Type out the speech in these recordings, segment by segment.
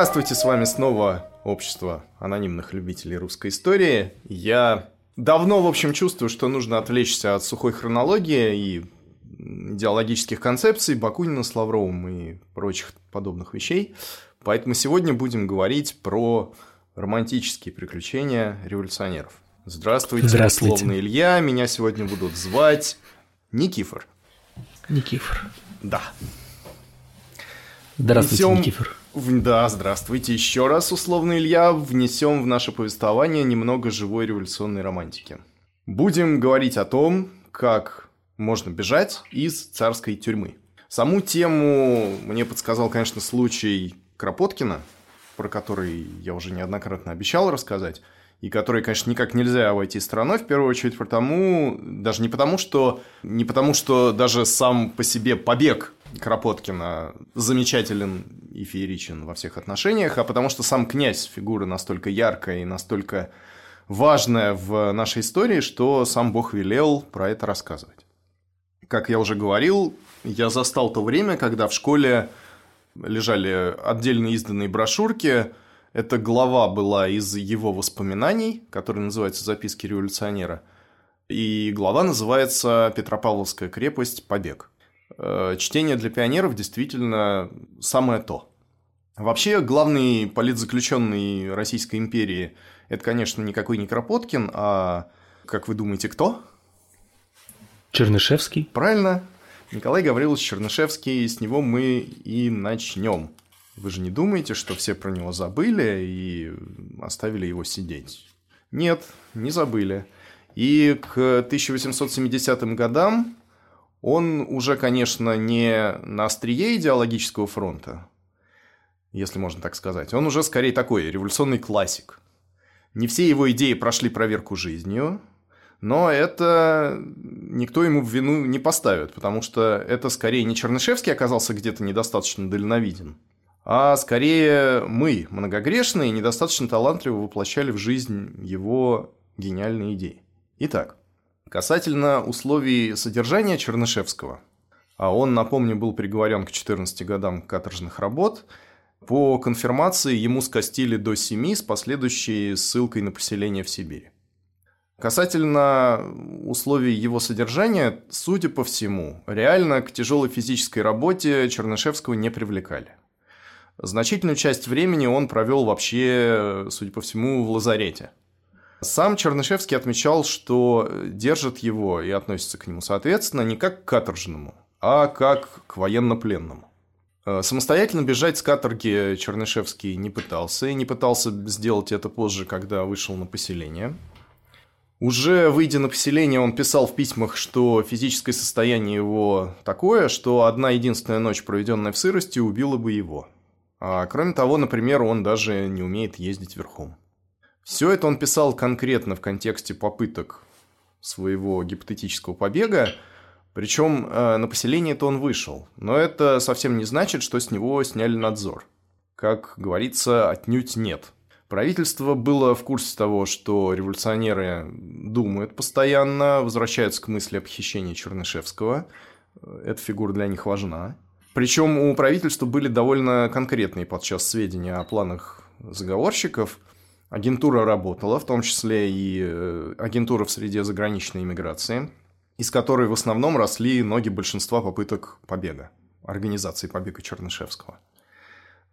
Здравствуйте, с вами снова общество анонимных любителей русской истории. Я давно, в общем, чувствую, что нужно отвлечься от сухой хронологии и идеологических концепций Бакунина с Лавровым и прочих подобных вещей. Поэтому сегодня будем говорить про романтические приключения революционеров. Здравствуйте, Здравствуйте. условно Илья. Меня сегодня будут звать Никифор. Никифор. Да. Здравствуйте, Внесем... Никифор. Да, здравствуйте еще раз, условно Илья. Внесем в наше повествование немного живой революционной романтики. Будем говорить о том, как можно бежать из царской тюрьмы. Саму тему мне подсказал, конечно, случай Кропоткина, про который я уже неоднократно обещал рассказать и которые, конечно, никак нельзя обойти страной, в первую очередь потому, даже не потому, что, не потому, что даже сам по себе побег Кропоткина замечателен и фееричен во всех отношениях, а потому что сам князь фигура настолько яркая и настолько важная в нашей истории, что сам Бог велел про это рассказывать. Как я уже говорил, я застал то время, когда в школе лежали отдельно изданные брошюрки – эта глава была из его воспоминаний, которая называется «Записки революционера». И глава называется «Петропавловская крепость. Побег». Э, чтение для пионеров действительно самое то. Вообще, главный политзаключенный Российской империи – это, конечно, никакой не Кропоткин, а, как вы думаете, кто? Чернышевский. Правильно. Николай Гаврилович Чернышевский, с него мы и начнем. Вы же не думаете, что все про него забыли и оставили его сидеть? Нет, не забыли. И к 1870 годам он уже, конечно, не на острие идеологического фронта, если можно так сказать. Он уже скорее такой революционный классик. Не все его идеи прошли проверку жизнью, но это никто ему в вину не поставит, потому что это скорее не Чернышевский оказался где-то недостаточно дальновиден, а скорее мы, многогрешные, недостаточно талантливо воплощали в жизнь его гениальные идеи. Итак, касательно условий содержания Чернышевского, а он, напомню, был приговорен к 14 годам каторжных работ, по конфирмации ему скостили до 7 с последующей ссылкой на поселение в Сибири. Касательно условий его содержания, судя по всему, реально к тяжелой физической работе Чернышевского не привлекали. Значительную часть времени он провел вообще, судя по всему, в лазарете. Сам Чернышевский отмечал, что держит его и относится к нему, соответственно, не как к каторжному, а как к военнопленному. Э, самостоятельно бежать с каторги Чернышевский не пытался, и не пытался сделать это позже, когда вышел на поселение. Уже выйдя на поселение, он писал в письмах, что физическое состояние его такое, что одна единственная ночь, проведенная в сырости, убила бы его – а кроме того, например, он даже не умеет ездить верхом. Все это он писал конкретно в контексте попыток своего гипотетического побега, причем э, на поселение-то он вышел, но это совсем не значит, что с него сняли надзор. Как говорится, отнюдь нет. Правительство было в курсе того, что революционеры думают постоянно, возвращаются к мысли о похищении Чернышевского. Эта фигура для них важна. Причем у правительства были довольно конкретные подчас сведения о планах заговорщиков. Агентура работала, в том числе и э, агентура в среде заграничной иммиграции, из которой в основном росли ноги большинства попыток побега, организации побега Чернышевского.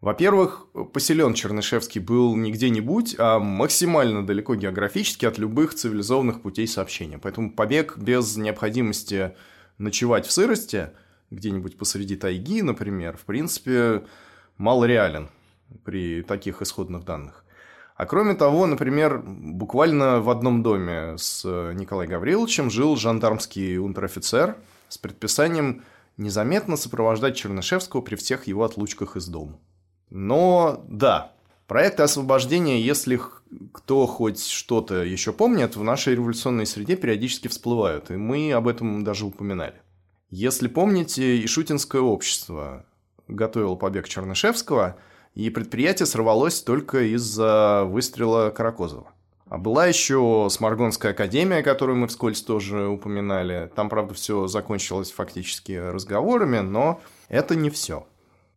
Во-первых, поселен Чернышевский был не где-нибудь, а максимально далеко географически от любых цивилизованных путей сообщения. Поэтому побег без необходимости ночевать в сырости, где-нибудь посреди тайги, например, в принципе, мало реален при таких исходных данных. А кроме того, например, буквально в одном доме с Николаем Гавриловичем жил жандармский унтер-офицер с предписанием незаметно сопровождать Чернышевского при всех его отлучках из дома. Но да, проекты освобождения, если кто хоть что-то еще помнит, в нашей революционной среде периодически всплывают, и мы об этом даже упоминали. Если помните, Ишутинское общество готовило побег Чернышевского, и предприятие сорвалось только из-за выстрела Каракозова. А была еще Сморгонская академия, которую мы вскользь тоже упоминали. Там, правда, все закончилось фактически разговорами, но это не все.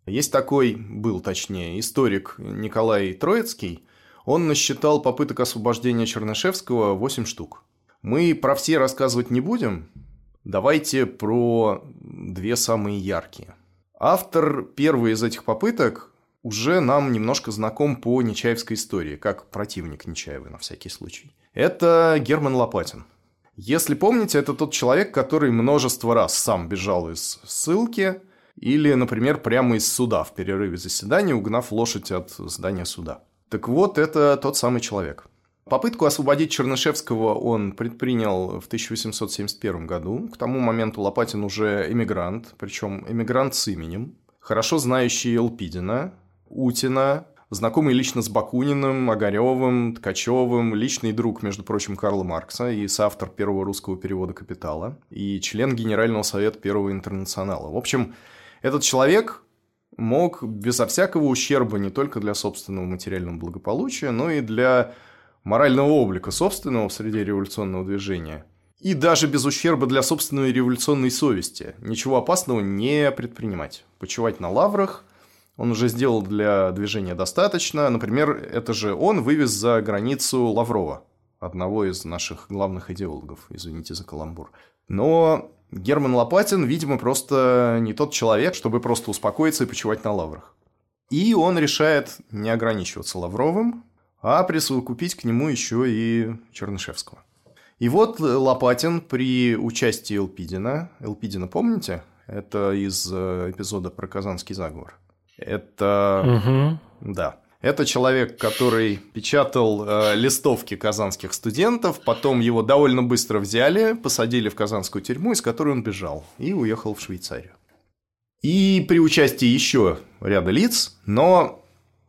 Есть такой, был точнее, историк Николай Троицкий. Он насчитал попыток освобождения Чернышевского 8 штук. Мы про все рассказывать не будем. Давайте про две самые яркие. Автор первой из этих попыток уже нам немножко знаком по Нечаевской истории, как противник Нечаевой на всякий случай. Это Герман Лопатин. Если помните, это тот человек, который множество раз сам бежал из ссылки, или, например, прямо из суда в перерыве заседания, угнав лошадь от здания суда. Так вот, это тот самый человек. Попытку освободить Чернышевского он предпринял в 1871 году. К тому моменту Лопатин уже эмигрант, причем эмигрант с именем, хорошо знающий Элпидина, Утина, знакомый лично с Бакуниным, Огаревым, Ткачевым, личный друг, между прочим, Карла Маркса и соавтор первого русского перевода «Капитала», и член Генерального совета Первого интернационала. В общем, этот человек мог безо всякого ущерба не только для собственного материального благополучия, но и для морального облика собственного в среде революционного движения. И даже без ущерба для собственной революционной совести. Ничего опасного не предпринимать. Почивать на лаврах он уже сделал для движения достаточно. Например, это же он вывез за границу Лаврова, одного из наших главных идеологов, извините за каламбур. Но Герман Лопатин, видимо, просто не тот человек, чтобы просто успокоиться и почивать на лаврах. И он решает не ограничиваться Лавровым, а присовокупить к нему еще и Чернышевского. И вот Лопатин при участии Элпидина, Элпидина помните? Это из э, эпизода про Казанский заговор. Это... Угу. Да. Это человек, который печатал э, листовки казанских студентов, потом его довольно быстро взяли, посадили в казанскую тюрьму, из которой он бежал, и уехал в Швейцарию. И при участии еще ряда лиц, но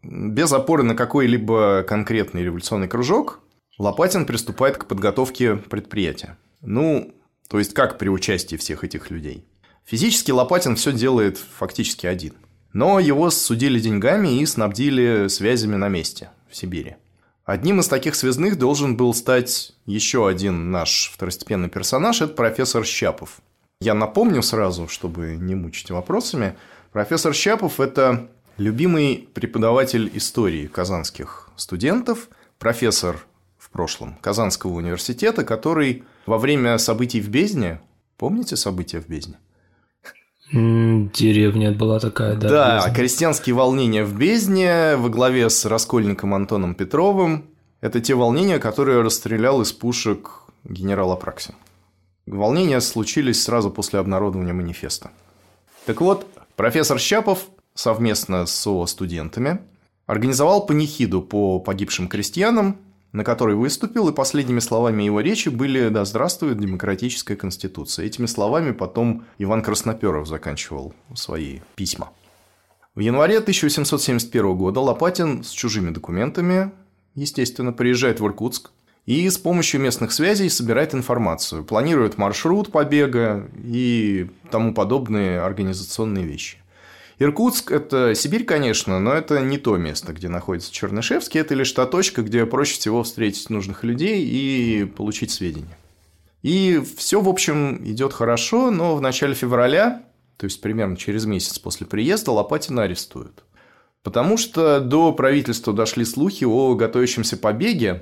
без опоры на какой-либо конкретный революционный кружок, Лопатин приступает к подготовке предприятия. Ну, то есть как при участии всех этих людей. Физически Лопатин все делает фактически один – но его судили деньгами и снабдили связями на месте, в Сибири. Одним из таких связных должен был стать еще один наш второстепенный персонаж – это профессор Щапов. Я напомню сразу, чтобы не мучить вопросами. Профессор Щапов – это любимый преподаватель истории казанских студентов, профессор в прошлом Казанского университета, который во время событий в Бездне, помните события в Бездне? Деревня была такая, да. Да, бездна. крестьянские волнения в бездне во главе с раскольником Антоном Петровым. Это те волнения, которые расстрелял из пушек генерал Апраксин. Волнения случились сразу после обнародования манифеста. Так вот, профессор Щапов совместно со студентами организовал панихиду по погибшим крестьянам на которой выступил, и последними словами его речи были «Да здравствует демократическая конституция». Этими словами потом Иван Красноперов заканчивал свои письма. В январе 1871 года Лопатин с чужими документами, естественно, приезжает в Иркутск и с помощью местных связей собирает информацию, планирует маршрут побега и тому подобные организационные вещи. Иркутск – это Сибирь, конечно, но это не то место, где находится Чернышевский. Это лишь та точка, где проще всего встретить нужных людей и получить сведения. И все, в общем, идет хорошо, но в начале февраля, то есть примерно через месяц после приезда, Лопатина арестуют. Потому что до правительства дошли слухи о готовящемся побеге,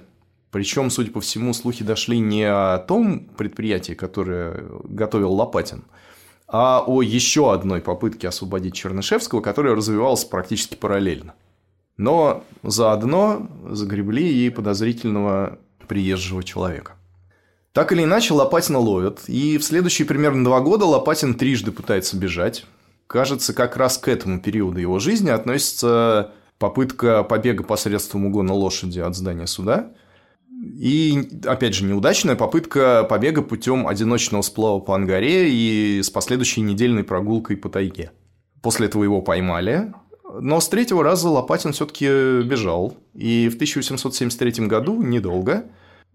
причем, судя по всему, слухи дошли не о том предприятии, которое готовил Лопатин, а о еще одной попытке освободить Чернышевского, которая развивалась практически параллельно. Но заодно загребли и подозрительного приезжего человека. Так или иначе, Лопатина ловят, и в следующие примерно два года Лопатин трижды пытается бежать. Кажется, как раз к этому периоду его жизни относится попытка побега посредством угона лошади от здания суда – и, опять же, неудачная попытка побега путем одиночного сплава по Ангаре и с последующей недельной прогулкой по тайге. После этого его поймали, но с третьего раза Лопатин все-таки бежал. И в 1873 году, недолго,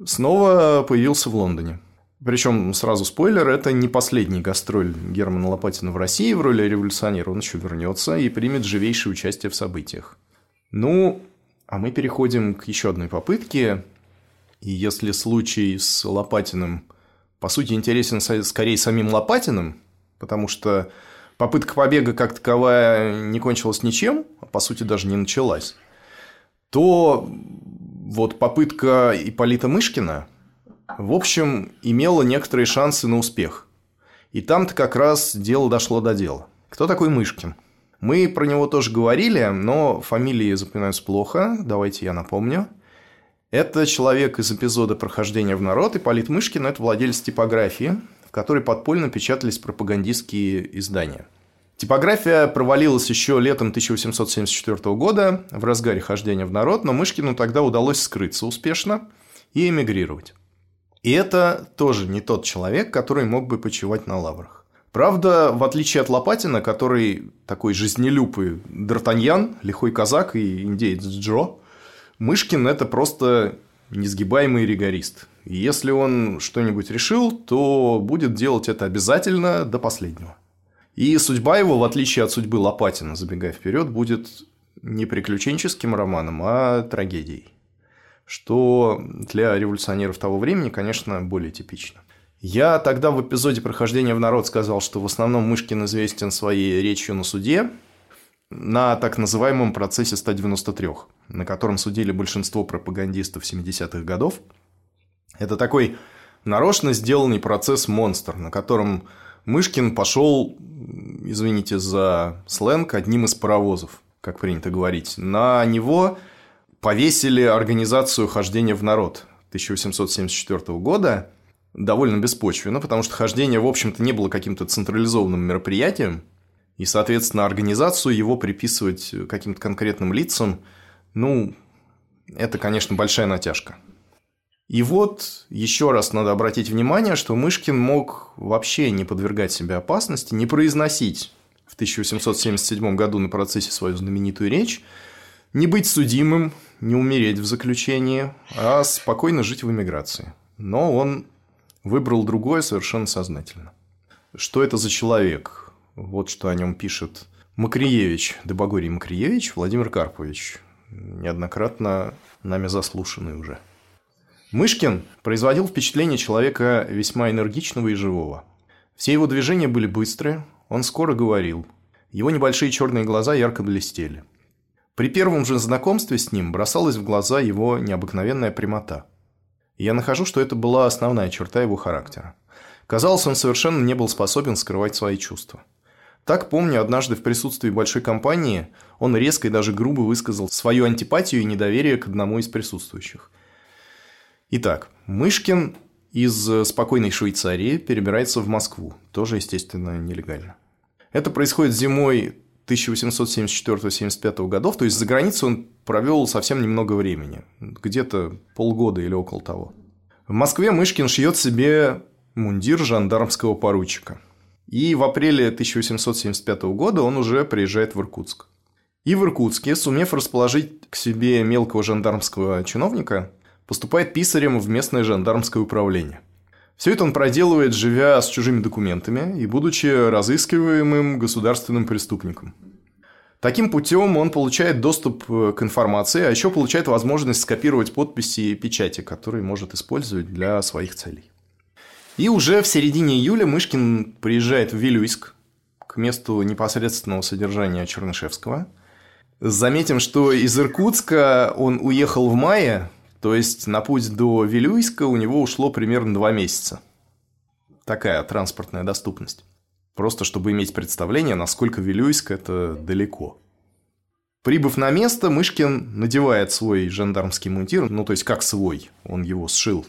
снова появился в Лондоне. Причем, сразу спойлер, это не последний гастроль Германа Лопатина в России в роли революционера. Он еще вернется и примет живейшее участие в событиях. Ну, а мы переходим к еще одной попытке и если случай с Лопатиным, по сути, интересен скорее самим Лопатиным, потому что попытка побега как таковая не кончилась ничем, а по сути даже не началась, то вот попытка Иполита Мышкина, в общем, имела некоторые шансы на успех. И там-то как раз дело дошло до дела. Кто такой Мышкин? Мы про него тоже говорили, но фамилии запоминаются плохо, давайте я напомню – это человек из эпизода «Прохождение в народ», и Полит Мышкин – это владелец типографии, в которой подпольно печатались пропагандистские издания. Типография провалилась еще летом 1874 года в разгаре хождения в народ, но Мышкину тогда удалось скрыться успешно и эмигрировать. И это тоже не тот человек, который мог бы почивать на лаврах. Правда, в отличие от Лопатина, который такой жизнелюбый Д'Артаньян, лихой казак и индеец Джо, Мышкин – это просто несгибаемый ригорист. И если он что-нибудь решил, то будет делать это обязательно до последнего. И судьба его, в отличие от судьбы Лопатина, забегая вперед, будет не приключенческим романом, а трагедией. Что для революционеров того времени, конечно, более типично. Я тогда в эпизоде прохождения в народ сказал, что в основном Мышкин известен своей речью на суде, на так называемом процессе 193, на котором судили большинство пропагандистов 70-х годов. Это такой нарочно сделанный процесс-монстр, на котором Мышкин пошел, извините за сленг, одним из паровозов, как принято говорить. На него повесили организацию хождения в народ 1874 года, довольно беспочвенно, потому что хождение, в общем-то, не было каким-то централизованным мероприятием, и, соответственно, организацию его приписывать каким-то конкретным лицам, ну, это, конечно, большая натяжка. И вот еще раз надо обратить внимание, что Мышкин мог вообще не подвергать себе опасности, не произносить в 1877 году на процессе свою знаменитую речь, не быть судимым, не умереть в заключении, а спокойно жить в эмиграции. Но он выбрал другое совершенно сознательно. Что это за человек? Вот что о нем пишет Макриевич, Дебагорий Макриевич Владимир Карпович, неоднократно нами заслушанный уже. Мышкин производил впечатление человека весьма энергичного и живого. Все его движения были быстрые, он скоро говорил. Его небольшие черные глаза ярко блестели. При первом же знакомстве с ним бросалась в глаза его необыкновенная прямота. я нахожу, что это была основная черта его характера. Казалось, он совершенно не был способен скрывать свои чувства. Так, помню, однажды в присутствии большой компании он резко и даже грубо высказал свою антипатию и недоверие к одному из присутствующих. Итак, Мышкин из спокойной Швейцарии перебирается в Москву, тоже, естественно, нелегально. Это происходит зимой 1874-75 годов, то есть за границей он провел совсем немного времени, где-то полгода или около того. В Москве Мышкин шьет себе мундир жандармского поручика – и в апреле 1875 года он уже приезжает в Иркутск. И в Иркутске, сумев расположить к себе мелкого жандармского чиновника, поступает писарем в местное жандармское управление. Все это он проделывает, живя с чужими документами и будучи разыскиваемым государственным преступником. Таким путем он получает доступ к информации, а еще получает возможность скопировать подписи и печати, которые может использовать для своих целей. И уже в середине июля Мышкин приезжает в Вилюйск, к месту непосредственного содержания Чернышевского. Заметим, что из Иркутска он уехал в мае, то есть на путь до Вилюйска у него ушло примерно два месяца. Такая транспортная доступность. Просто чтобы иметь представление, насколько Вилюйск – это далеко. Прибыв на место, Мышкин надевает свой жандармский мундир, ну, то есть как свой, он его сшил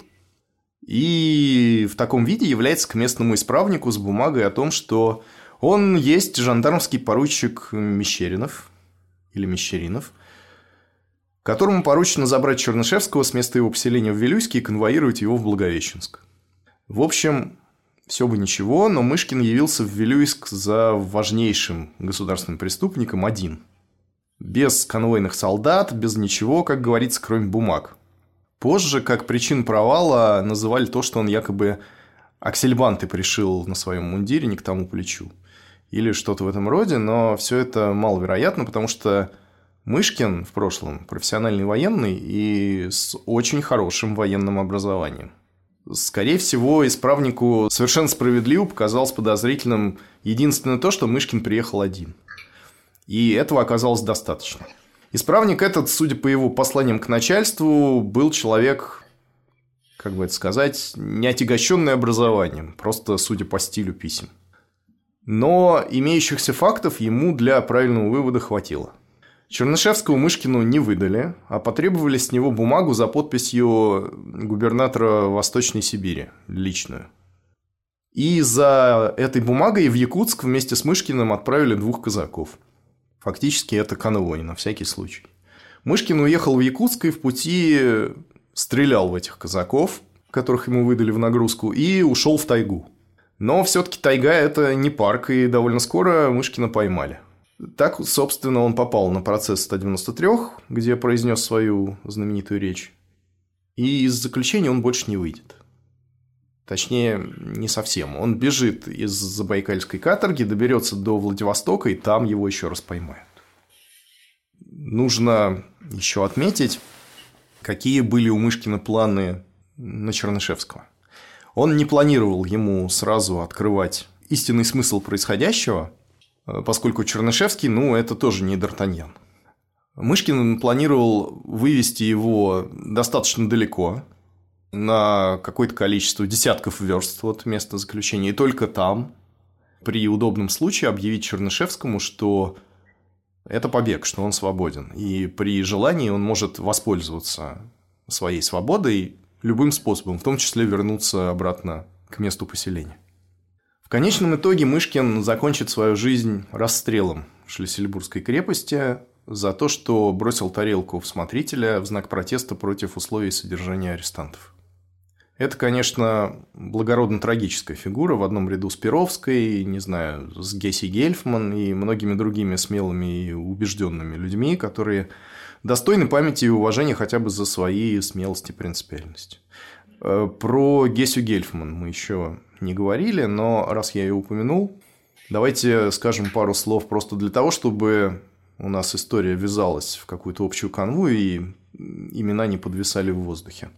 и в таком виде является к местному исправнику с бумагой о том, что он есть жандармский поручик Мещеринов или Мещеринов, которому поручено забрать Чернышевского с места его поселения в Вилюйске и конвоировать его в Благовещенск. В общем, все бы ничего, но Мышкин явился в Вилюйск за важнейшим государственным преступником один. Без конвойных солдат, без ничего, как говорится, кроме бумаг. Позже, как причин провала, называли то, что он якобы аксельбанты пришил на своем мундире не к тому плечу. Или что-то в этом роде, но все это маловероятно, потому что Мышкин в прошлом профессиональный военный и с очень хорошим военным образованием. Скорее всего, исправнику совершенно справедливо показалось подозрительным единственное то, что Мышкин приехал один. И этого оказалось достаточно. Исправник этот, судя по его посланиям к начальству, был человек, как бы это сказать, не отягощенный образованием, просто судя по стилю писем. Но имеющихся фактов ему для правильного вывода хватило. Чернышевского Мышкину не выдали, а потребовали с него бумагу за подписью губернатора Восточной Сибири, личную. И за этой бумагой в Якутск вместе с Мышкиным отправили двух казаков – Фактически это конвой, на всякий случай. Мышкин уехал в Якутск и в пути стрелял в этих казаков, которых ему выдали в нагрузку, и ушел в тайгу. Но все-таки тайга – это не парк, и довольно скоро Мышкина поймали. Так, собственно, он попал на процесс 193, где произнес свою знаменитую речь. И из заключения он больше не выйдет. Точнее, не совсем. Он бежит из Забайкальской каторги, доберется до Владивостока, и там его еще раз поймают. Нужно еще отметить, какие были у Мышкина планы на Чернышевского. Он не планировал ему сразу открывать истинный смысл происходящего, поскольку Чернышевский, ну, это тоже не Д'Артаньян. Мышкин планировал вывести его достаточно далеко, на какое-то количество десятков верст от места заключения, и только там, при удобном случае, объявить Чернышевскому, что это побег, что он свободен. И при желании он может воспользоваться своей свободой любым способом, в том числе вернуться обратно к месту поселения. В конечном итоге Мышкин закончит свою жизнь расстрелом в Шлиссельбургской крепости за то, что бросил тарелку в смотрителя в знак протеста против условий содержания арестантов. Это, конечно, благородно-трагическая фигура в одном ряду с Перовской, не знаю, с Гесси Гельфман и многими другими смелыми и убежденными людьми, которые достойны памяти и уважения хотя бы за свои смелость и принципиальность. Э, про Гесю Гельфман мы еще не говорили, но раз я ее упомянул, давайте скажем пару слов просто для того, чтобы у нас история ввязалась в какую-то общую канву и имена не подвисали в воздухе.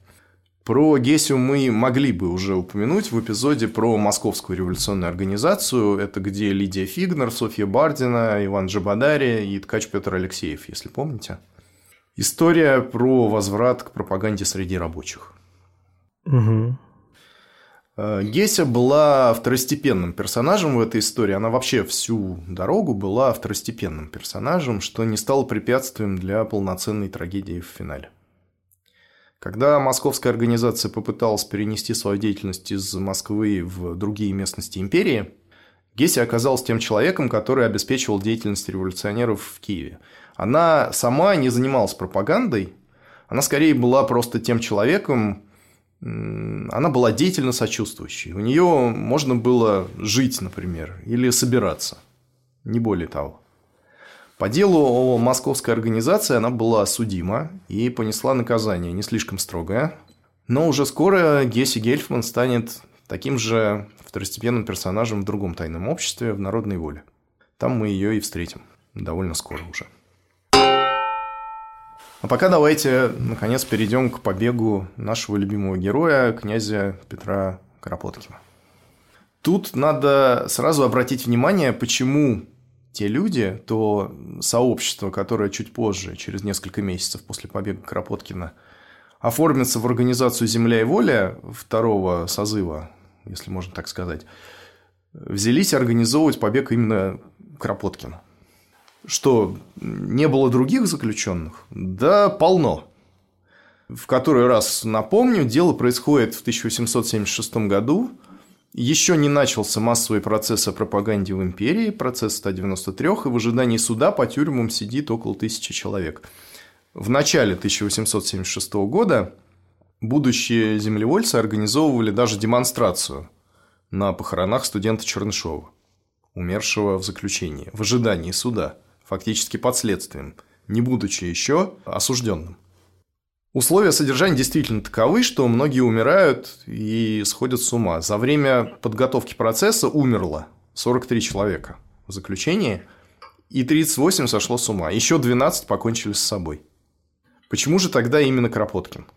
Про Гесю мы могли бы уже упомянуть в эпизоде про Московскую революционную организацию. Это где Лидия Фигнер, Софья Бардина, Иван Джабадари и ткач Петр Алексеев, если помните. История про возврат к пропаганде среди рабочих. Угу. Геся была второстепенным персонажем в этой истории. Она вообще всю дорогу была второстепенным персонажем, что не стало препятствием для полноценной трагедии в финале. Когда московская организация попыталась перенести свою деятельность из Москвы в другие местности империи, Гесси оказалась тем человеком, который обеспечивал деятельность революционеров в Киеве. Она сама не занималась пропагандой, она скорее была просто тем человеком, она была деятельно сочувствующей. У нее можно было жить, например, или собираться, не более того. По делу о московской организации она была судима и понесла наказание не слишком строгое, но уже скоро Гесси Гельфман станет таким же второстепенным персонажем в другом тайном обществе в «Народной воле». Там мы ее и встретим довольно скоро уже. А пока давайте, наконец, перейдем к побегу нашего любимого героя, князя Петра Кропоткина. Тут надо сразу обратить внимание, почему те люди, то сообщество, которое чуть позже, через несколько месяцев после побега Кропоткина, оформится в организацию «Земля и воля» второго созыва, если можно так сказать, взялись организовывать побег именно Кропоткина. Что, не было других заключенных? Да, полно. В который раз напомню, дело происходит в 1876 году. Еще не начался массовый процесс о пропаганде в империи, процесс 193, и в ожидании суда по тюрьмам сидит около тысячи человек. В начале 1876 года будущие землевольцы организовывали даже демонстрацию на похоронах студента Чернышова, умершего в заключении, в ожидании суда – фактически под следствием, не будучи еще осужденным. Условия содержания действительно таковы, что многие умирают и сходят с ума. За время подготовки процесса умерло 43 человека в заключении, и 38 сошло с ума. Еще 12 покончили с собой. Почему же тогда именно Кропоткин?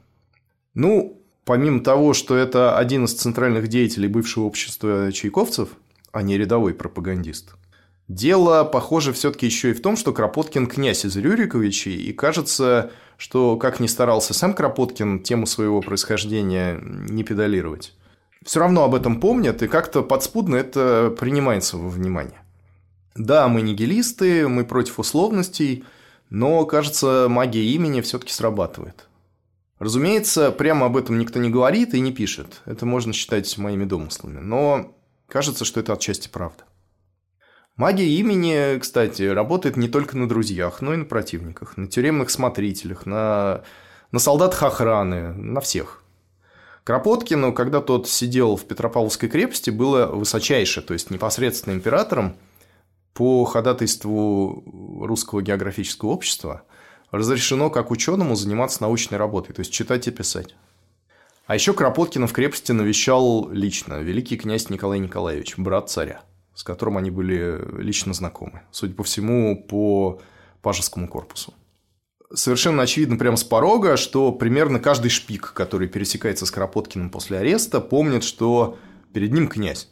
Ну, помимо того, что это один из центральных деятелей бывшего общества чайковцев, а не рядовой пропагандист – Дело, похоже, все-таки еще и в том, что Кропоткин князь из Рюриковичей, и кажется, что, как ни старался сам Кропоткин, тему своего происхождения не педалировать. Все равно об этом помнят, и как-то подспудно это принимается во внимание. Да, мы нигилисты, мы против условностей, но, кажется, магия имени все-таки срабатывает. Разумеется, прямо об этом никто не говорит и не пишет. Это можно считать моими домыслами. Но кажется, что это отчасти правда. Магия имени, кстати, работает не только на друзьях, но и на противниках, на тюремных смотрителях, на, на солдатах охраны, на всех. Кропоткину, когда тот сидел в Петропавловской крепости, было высочайше, то есть непосредственно императором по ходатайству Русского географического общества разрешено как ученому заниматься научной работой, то есть читать и писать. А еще Кропоткина в крепости навещал лично великий князь Николай Николаевич, брат царя с которым они были лично знакомы. Судя по всему, по пажескому корпусу. Совершенно очевидно прямо с порога, что примерно каждый шпик, который пересекается с Кропоткиным после ареста, помнит, что перед ним князь.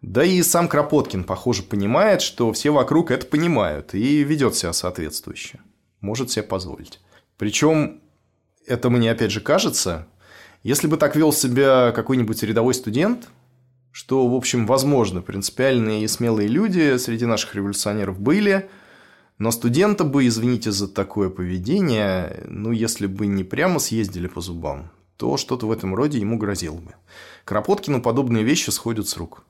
Да и сам Кропоткин, похоже, понимает, что все вокруг это понимают и ведет себя соответствующе. Может себе позволить. Причем, это мне опять же кажется, если бы так вел себя какой-нибудь рядовой студент, что, в общем, возможно, принципиальные и смелые люди среди наших революционеров были, но студента бы, извините за такое поведение, ну, если бы не прямо съездили по зубам, то что-то в этом роде ему грозило бы. Кропоткину подобные вещи сходят с рук.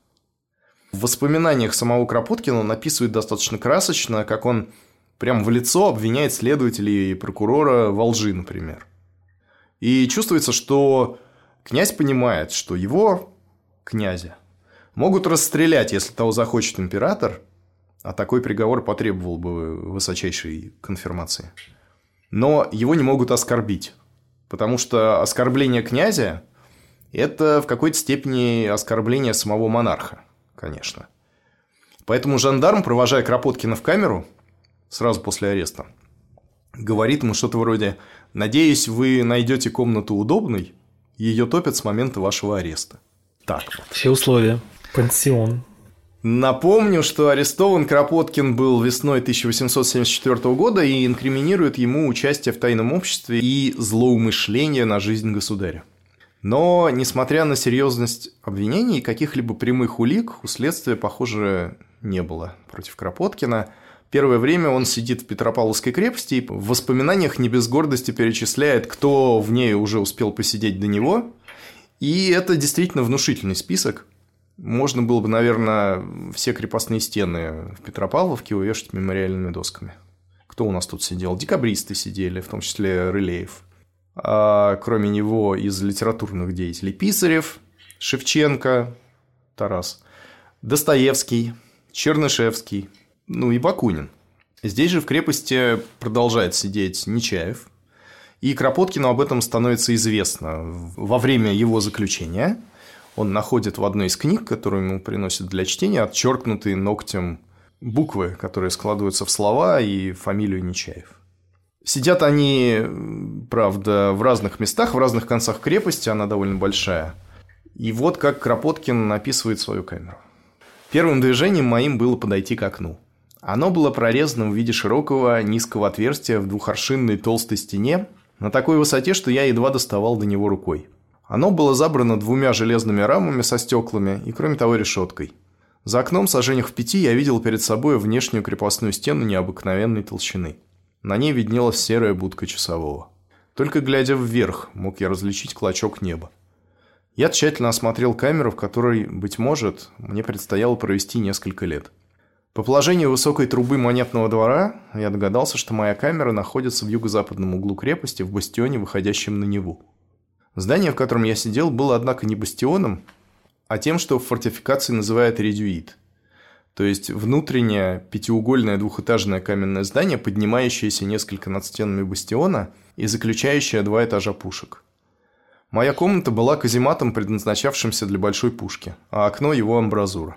В воспоминаниях самого Кропоткина он описывает достаточно красочно, как он прямо в лицо обвиняет следователей и прокурора во лжи, например. И чувствуется, что князь понимает, что его князя. Могут расстрелять, если того захочет император, а такой приговор потребовал бы высочайшей конфирмации. Но его не могут оскорбить, потому что оскорбление князя – это в какой-то степени оскорбление самого монарха, конечно. Поэтому жандарм, провожая Кропоткина в камеру сразу после ареста, говорит ему что-то вроде «Надеюсь, вы найдете комнату удобной, ее топят с момента вашего ареста». Так вот. Все условия. Пансион. Напомню, что арестован Кропоткин был весной 1874 года и инкриминирует ему участие в тайном обществе и злоумышление на жизнь государя. Но, несмотря на серьезность обвинений, каких-либо прямых улик у следствия, похоже, не было против Кропоткина. Первое время он сидит в Петропавловской крепости и в воспоминаниях не без гордости перечисляет, кто в ней уже успел посидеть до него, и это действительно внушительный список. Можно было бы, наверное, все крепостные стены в Петропавловке увешать мемориальными досками. Кто у нас тут сидел? Декабристы сидели, в том числе Рылеев. А кроме него из литературных деятелей Писарев, Шевченко, Тарас, Достоевский, Чернышевский, ну и Бакунин. Здесь же в крепости продолжает сидеть Нечаев, и Кропоткину об этом становится известно во время его заключения. Он находит в одной из книг, которую ему приносят для чтения, отчеркнутые ногтем буквы, которые складываются в слова и фамилию Нечаев. Сидят они, правда, в разных местах, в разных концах крепости, она довольно большая. И вот как Кропоткин описывает свою камеру. Первым движением моим было подойти к окну. Оно было прорезано в виде широкого низкого отверстия в двухоршинной толстой стене, на такой высоте, что я едва доставал до него рукой. Оно было забрано двумя железными рамами со стеклами и, кроме того, решеткой. За окном сажениях в пяти я видел перед собой внешнюю крепостную стену необыкновенной толщины. На ней виднелась серая будка часового. Только глядя вверх, мог я различить клочок неба. Я тщательно осмотрел камеру, в которой, быть может, мне предстояло провести несколько лет. По положению высокой трубы монетного двора я догадался, что моя камера находится в юго-западном углу крепости в бастионе, выходящем на Неву. Здание, в котором я сидел, было, однако, не бастионом, а тем, что в фортификации называют редюит. То есть внутреннее пятиугольное двухэтажное каменное здание, поднимающееся несколько над стенами бастиона и заключающее два этажа пушек. Моя комната была казематом, предназначавшимся для большой пушки, а окно его амбразура.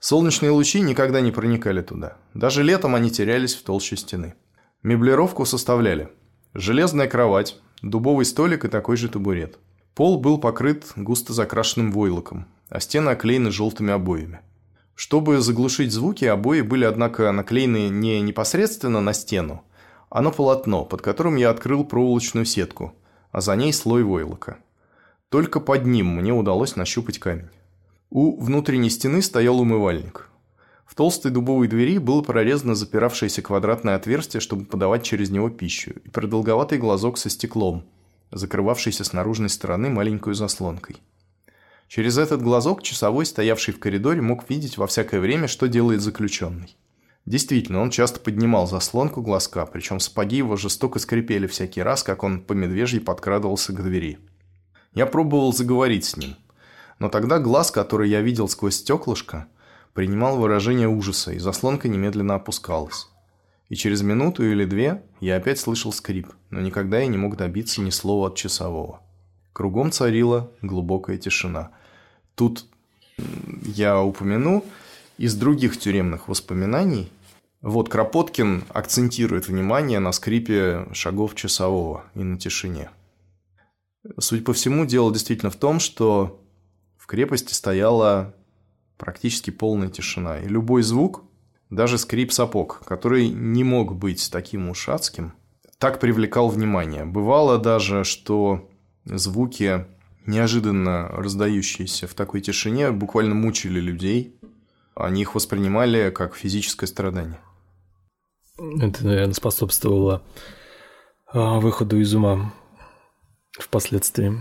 Солнечные лучи никогда не проникали туда. Даже летом они терялись в толще стены. Меблировку составляли железная кровать, дубовый столик и такой же табурет. Пол был покрыт густо закрашенным войлоком, а стены оклеены желтыми обоями. Чтобы заглушить звуки, обои были, однако, наклеены не непосредственно на стену, а на полотно, под которым я открыл проволочную сетку, а за ней слой войлока. Только под ним мне удалось нащупать камень. У внутренней стены стоял умывальник. В толстой дубовой двери было прорезано запиравшееся квадратное отверстие, чтобы подавать через него пищу, и продолговатый глазок со стеклом, закрывавшийся с наружной стороны маленькой заслонкой. Через этот глазок часовой, стоявший в коридоре, мог видеть во всякое время, что делает заключенный. Действительно, он часто поднимал заслонку глазка, причем сапоги его жестоко скрипели всякий раз, как он по медвежьи подкрадывался к двери. Я пробовал заговорить с ним – но тогда глаз, который я видел сквозь стеклышко, принимал выражение ужаса, и заслонка немедленно опускалась. И через минуту или две я опять слышал скрип, но никогда я не мог добиться ни слова от часового. Кругом царила глубокая тишина. Тут я упомяну из других тюремных воспоминаний. Вот Кропоткин акцентирует внимание на скрипе шагов часового и на тишине. Судя по всему, дело действительно в том, что крепости стояла практически полная тишина. И любой звук, даже скрип сапог, который не мог быть таким ушатским, так привлекал внимание. Бывало даже, что звуки, неожиданно раздающиеся в такой тишине, буквально мучили людей. Они их воспринимали как физическое страдание. Это, наверное, способствовало а, выходу из ума впоследствии.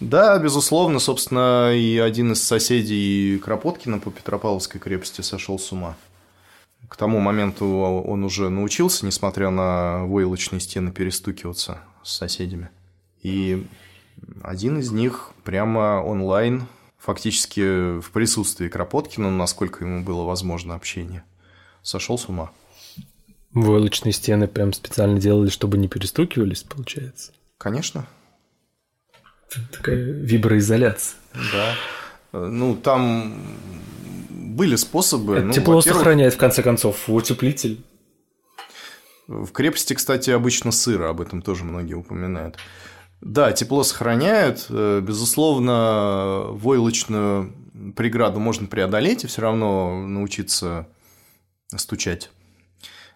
Да, безусловно, собственно, и один из соседей Кропоткина по Петропавловской крепости сошел с ума. К тому моменту он уже научился, несмотря на войлочные стены, перестукиваться с соседями. И один из них прямо онлайн, фактически в присутствии Кропоткина, насколько ему было возможно общение, сошел с ума. Войлочные стены прям специально делали, чтобы не перестукивались, получается? Конечно. Такая виброизоляция. Да. Ну, там были способы. Это ну, тепло сохраняет, в конце концов, утеплитель. В крепости, кстати, обычно сыро, об этом тоже многие упоминают. Да, тепло сохраняют. Э, безусловно, войлочную преграду можно преодолеть и все равно научиться стучать.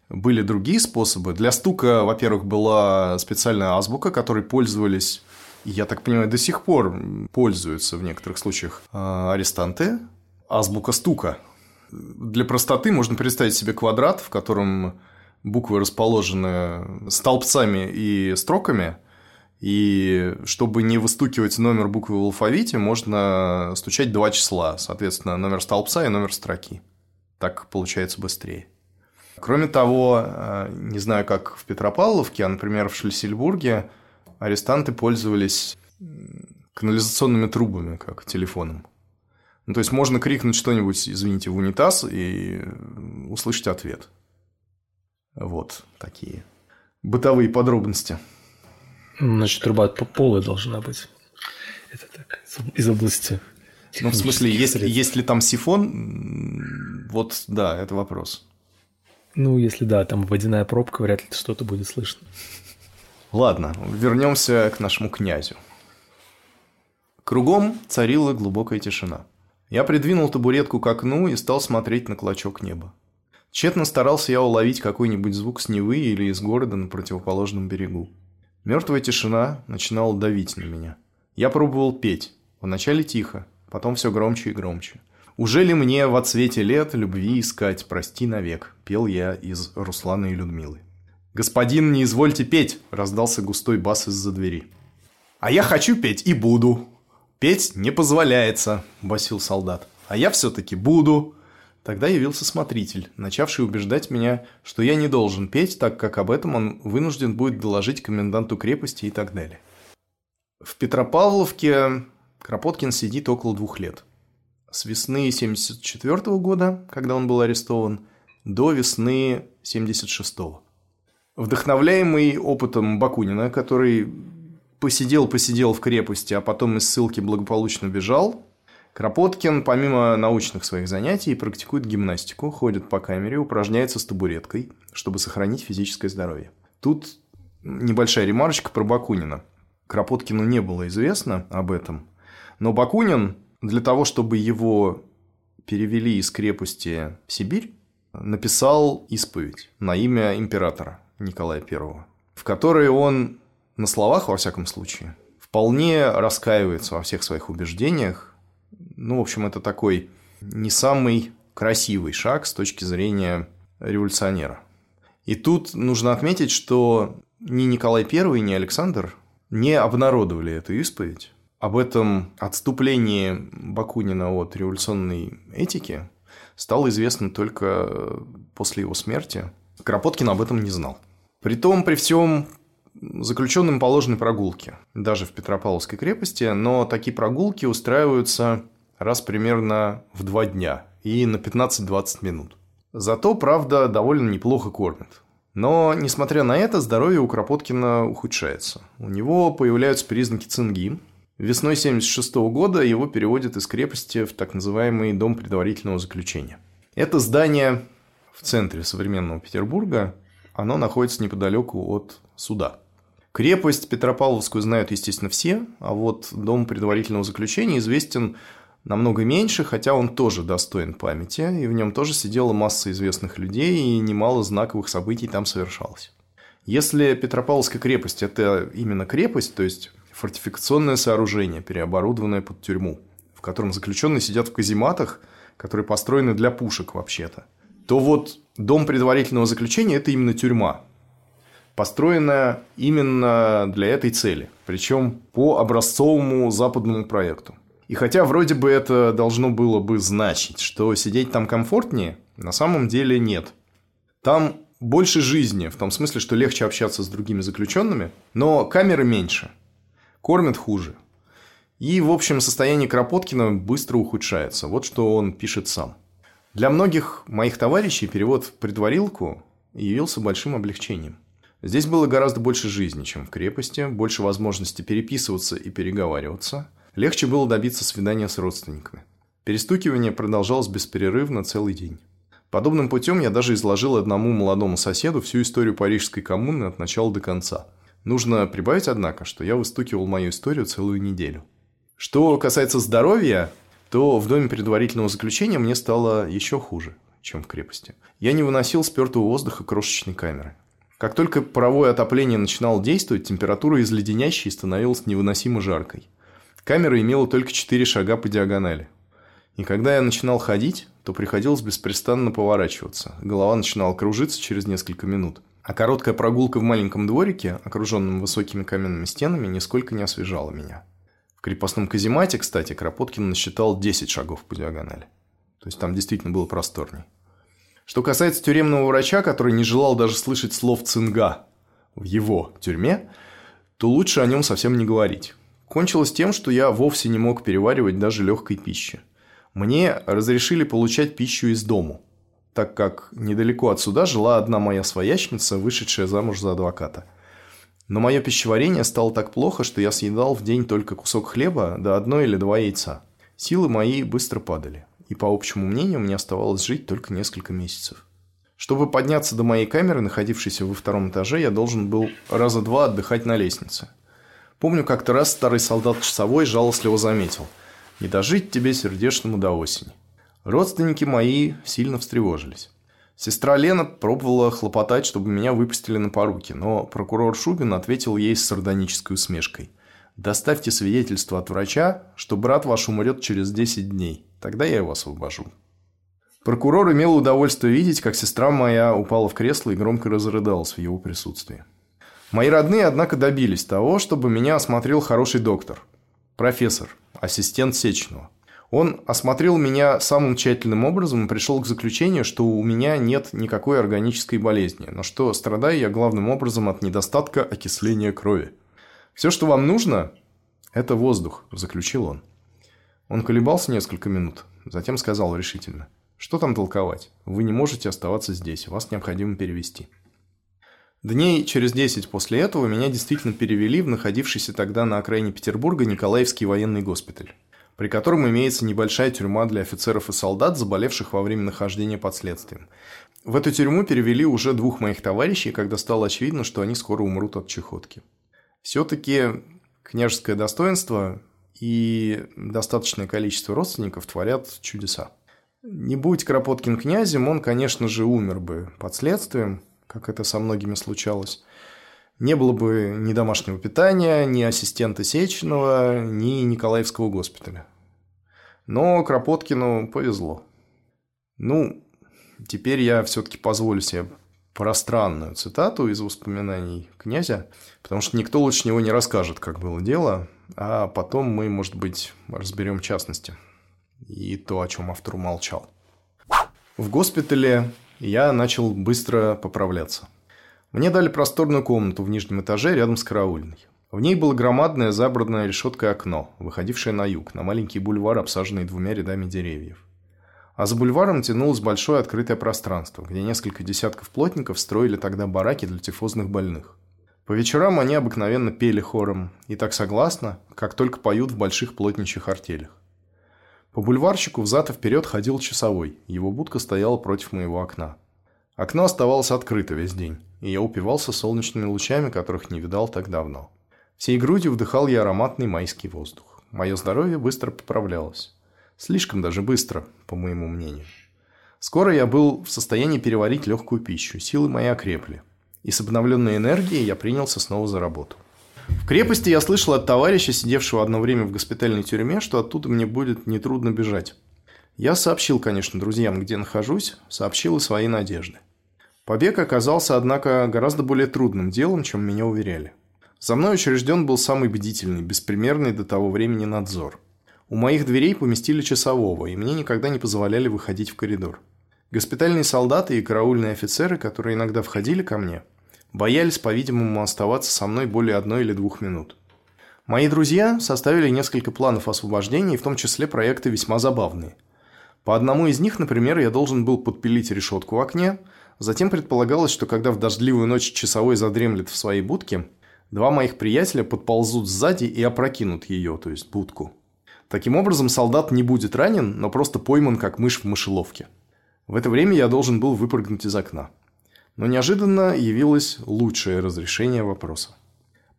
Были другие способы. Для стука, во-первых, была специальная азбука, которой пользовались я так понимаю, до сих пор пользуются в некоторых случаях а, арестанты. Азбука стука. Для простоты можно представить себе квадрат, в котором буквы расположены столбцами и строками, и чтобы не выстукивать номер буквы в алфавите, можно стучать два числа, соответственно, номер столбца и номер строки. Так получается быстрее. Кроме того, а, не знаю, как в Петропавловке, а, например, в Шлиссельбурге арестанты пользовались канализационными трубами, как телефоном. Ну, то есть можно крикнуть что-нибудь, извините, в унитаз и услышать ответ. Вот такие бытовые подробности. Значит, труба полая должна быть. Это так, из области ну, в смысле, если, есть ли там сифон, вот да, это вопрос. Ну, если да, там водяная пробка, вряд ли что-то будет слышно. Ладно, вернемся к нашему князю. Кругом царила глубокая тишина. Я придвинул табуретку к окну и стал смотреть на клочок неба. Тщетно старался я уловить какой-нибудь звук с Невы или из города на противоположном берегу. Мертвая тишина начинала давить на меня. Я пробовал петь. Вначале тихо, потом все громче и громче. «Уже ли мне в отсвете лет любви искать, прости навек?» – пел я из Руслана и Людмилы. «Господин, не извольте петь!» – раздался густой бас из-за двери. «А я хочу петь и буду!» «Петь не позволяется!» – басил солдат. «А я все-таки буду!» Тогда явился смотритель, начавший убеждать меня, что я не должен петь, так как об этом он вынужден будет доложить коменданту крепости и так далее. В Петропавловке Кропоткин сидит около двух лет. С весны 74 года, когда он был арестован, до весны 76 -го. Вдохновляемый опытом Бакунина, который посидел-посидел в крепости, а потом из ссылки благополучно бежал, Кропоткин, помимо научных своих занятий, практикует гимнастику, ходит по камере, упражняется с табуреткой, чтобы сохранить физическое здоровье. Тут небольшая ремарочка про Бакунина. Кропоткину не было известно об этом, но Бакунин для того, чтобы его перевели из крепости в Сибирь, написал исповедь на имя императора Николая I, в которой он на словах, во всяком случае, вполне раскаивается во всех своих убеждениях. Ну, в общем, это такой не самый красивый шаг с точки зрения революционера. И тут нужно отметить, что ни Николай I, ни Александр не обнародовали эту исповедь, об этом отступлении Бакунина от революционной этики стало известно только после его смерти. Кропоткин об этом не знал. Притом, при всем заключенным положены прогулки, даже в Петропавловской крепости, но такие прогулки устраиваются раз примерно в два дня и на 15-20 минут. Зато, правда, довольно неплохо кормят. Но, несмотря на это, здоровье у Кропоткина ухудшается. У него появляются признаки цинги, Весной 1976 года его переводят из крепости в так называемый дом предварительного заключения. Это здание в центре современного Петербурга, оно находится неподалеку от суда. Крепость Петропавловскую знают, естественно, все, а вот дом предварительного заключения известен намного меньше, хотя он тоже достоин памяти, и в нем тоже сидела масса известных людей, и немало знаковых событий там совершалось. Если Петропавловская крепость – это именно крепость, то есть фортификационное сооружение, переоборудованное под тюрьму, в котором заключенные сидят в казематах, которые построены для пушек вообще-то, то вот дом предварительного заключения – это именно тюрьма, построенная именно для этой цели, причем по образцовому западному проекту. И хотя вроде бы это должно было бы значить, что сидеть там комфортнее, на самом деле нет. Там больше жизни, в том смысле, что легче общаться с другими заключенными, но камеры меньше – кормят хуже. И, в общем, состояние Кропоткина быстро ухудшается. Вот что он пишет сам. Для многих моих товарищей перевод в предварилку явился большим облегчением. Здесь было гораздо больше жизни, чем в крепости, больше возможности переписываться и переговариваться. Легче было добиться свидания с родственниками. Перестукивание продолжалось беспрерывно целый день. Подобным путем я даже изложил одному молодому соседу всю историю парижской коммуны от начала до конца – Нужно прибавить, однако, что я выстукивал мою историю целую неделю. Что касается здоровья, то в доме предварительного заключения мне стало еще хуже, чем в крепости. Я не выносил спертого воздуха крошечной камеры. Как только паровое отопление начинало действовать, температура из леденящей становилась невыносимо жаркой. Камера имела только 4 шага по диагонали. И когда я начинал ходить, то приходилось беспрестанно поворачиваться. Голова начинала кружиться через несколько минут. А короткая прогулка в маленьком дворике, окруженном высокими каменными стенами, нисколько не освежала меня. В крепостном каземате, кстати, Кропоткин насчитал 10 шагов по диагонали. То есть там действительно было просторней. Что касается тюремного врача, который не желал даже слышать слов цинга в его тюрьме, то лучше о нем совсем не говорить. Кончилось тем, что я вовсе не мог переваривать даже легкой пищи. Мне разрешили получать пищу из дому – так как недалеко отсюда жила одна моя своячница, вышедшая замуж за адвоката. Но мое пищеварение стало так плохо, что я съедал в день только кусок хлеба да одно или два яйца. Силы мои быстро падали, и по общему мнению мне оставалось жить только несколько месяцев. Чтобы подняться до моей камеры, находившейся во втором этаже, я должен был раза два отдыхать на лестнице. Помню, как-то раз старый солдат-часовой жалостливо заметил. «Не дожить тебе сердечному до осени». Родственники мои сильно встревожились. Сестра Лена пробовала хлопотать, чтобы меня выпустили на поруки, но прокурор Шубин ответил ей с сардонической усмешкой. «Доставьте свидетельство от врача, что брат ваш умрет через 10 дней. Тогда я его освобожу». Прокурор имел удовольствие видеть, как сестра моя упала в кресло и громко разрыдалась в его присутствии. Мои родные, однако, добились того, чтобы меня осмотрел хороший доктор. Профессор, ассистент Сечного. Он осмотрел меня самым тщательным образом и пришел к заключению, что у меня нет никакой органической болезни, но что страдаю я главным образом от недостатка окисления крови. «Все, что вам нужно, это воздух», – заключил он. Он колебался несколько минут, затем сказал решительно. «Что там толковать? Вы не можете оставаться здесь, вас необходимо перевести». Дней через 10 после этого меня действительно перевели в находившийся тогда на окраине Петербурга Николаевский военный госпиталь, при котором имеется небольшая тюрьма для офицеров и солдат, заболевших во время нахождения под следствием. В эту тюрьму перевели уже двух моих товарищей, когда стало очевидно, что они скоро умрут от чехотки. Все-таки княжеское достоинство и достаточное количество родственников творят чудеса. Не будь Кропоткин князем, он, конечно же, умер бы под следствием, как это со многими случалось. Не было бы ни домашнего питания, ни ассистента Сеченова, ни Николаевского госпиталя. Но Кропоткину повезло. Ну, теперь я все-таки позволю себе пространную цитату из воспоминаний князя, потому что никто лучше него не расскажет, как было дело, а потом мы, может быть, разберем частности и то, о чем автор умолчал. В госпитале я начал быстро поправляться. Мне дали просторную комнату в нижнем этаже рядом с караульной. В ней было громадное забранное решеткой окно, выходившее на юг, на маленький бульвар, обсаженный двумя рядами деревьев. А за бульваром тянулось большое открытое пространство, где несколько десятков плотников строили тогда бараки для тифозных больных. По вечерам они обыкновенно пели хором, и так согласно, как только поют в больших плотничьих артелях. По бульварщику взад и вперед ходил часовой, его будка стояла против моего окна. Окно оставалось открыто весь день, и я упивался солнечными лучами, которых не видал так давно. Всей грудью вдыхал я ароматный майский воздух. Мое здоровье быстро поправлялось. Слишком даже быстро, по моему мнению. Скоро я был в состоянии переварить легкую пищу, силы мои окрепли. И с обновленной энергией я принялся снова за работу. В крепости я слышал от товарища, сидевшего одно время в госпитальной тюрьме, что оттуда мне будет нетрудно бежать. Я сообщил, конечно, друзьям, где нахожусь, сообщил и свои надежды. Побег оказался, однако, гораздо более трудным делом, чем меня уверяли. За мной учрежден был самый бдительный, беспримерный до того времени надзор. У моих дверей поместили часового, и мне никогда не позволяли выходить в коридор. Госпитальные солдаты и караульные офицеры, которые иногда входили ко мне, боялись, по-видимому, оставаться со мной более одной или двух минут. Мои друзья составили несколько планов освобождения, в том числе проекты весьма забавные. По одному из них, например, я должен был подпилить решетку в окне, затем предполагалось, что когда в дождливую ночь часовой задремлет в своей будке, два моих приятеля подползут сзади и опрокинут ее, то есть будку. Таким образом, солдат не будет ранен, но просто пойман, как мышь в мышеловке. В это время я должен был выпрыгнуть из окна. Но неожиданно явилось лучшее разрешение вопроса.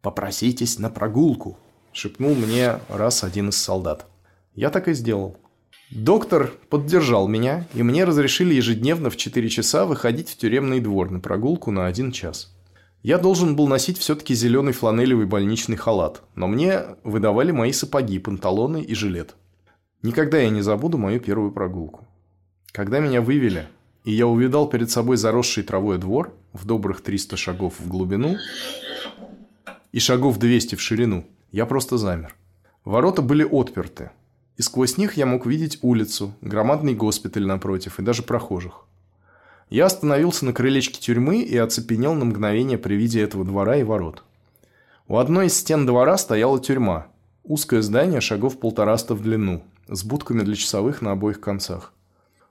«Попроситесь на прогулку», – шепнул мне раз один из солдат. Я так и сделал. Доктор поддержал меня, и мне разрешили ежедневно в 4 часа выходить в тюремный двор на прогулку на один час. Я должен был носить все-таки зеленый фланелевый больничный халат, но мне выдавали мои сапоги, панталоны и жилет. Никогда я не забуду мою первую прогулку. Когда меня вывели, и я увидал перед собой заросший травой двор в добрых 300 шагов в глубину и шагов 200 в ширину, я просто замер. Ворота были отперты, и сквозь них я мог видеть улицу, громадный госпиталь напротив и даже прохожих. Я остановился на крылечке тюрьмы и оцепенел на мгновение при виде этого двора и ворот. У одной из стен двора стояла тюрьма, узкое здание шагов полтораста в длину, с будками для часовых на обоих концах.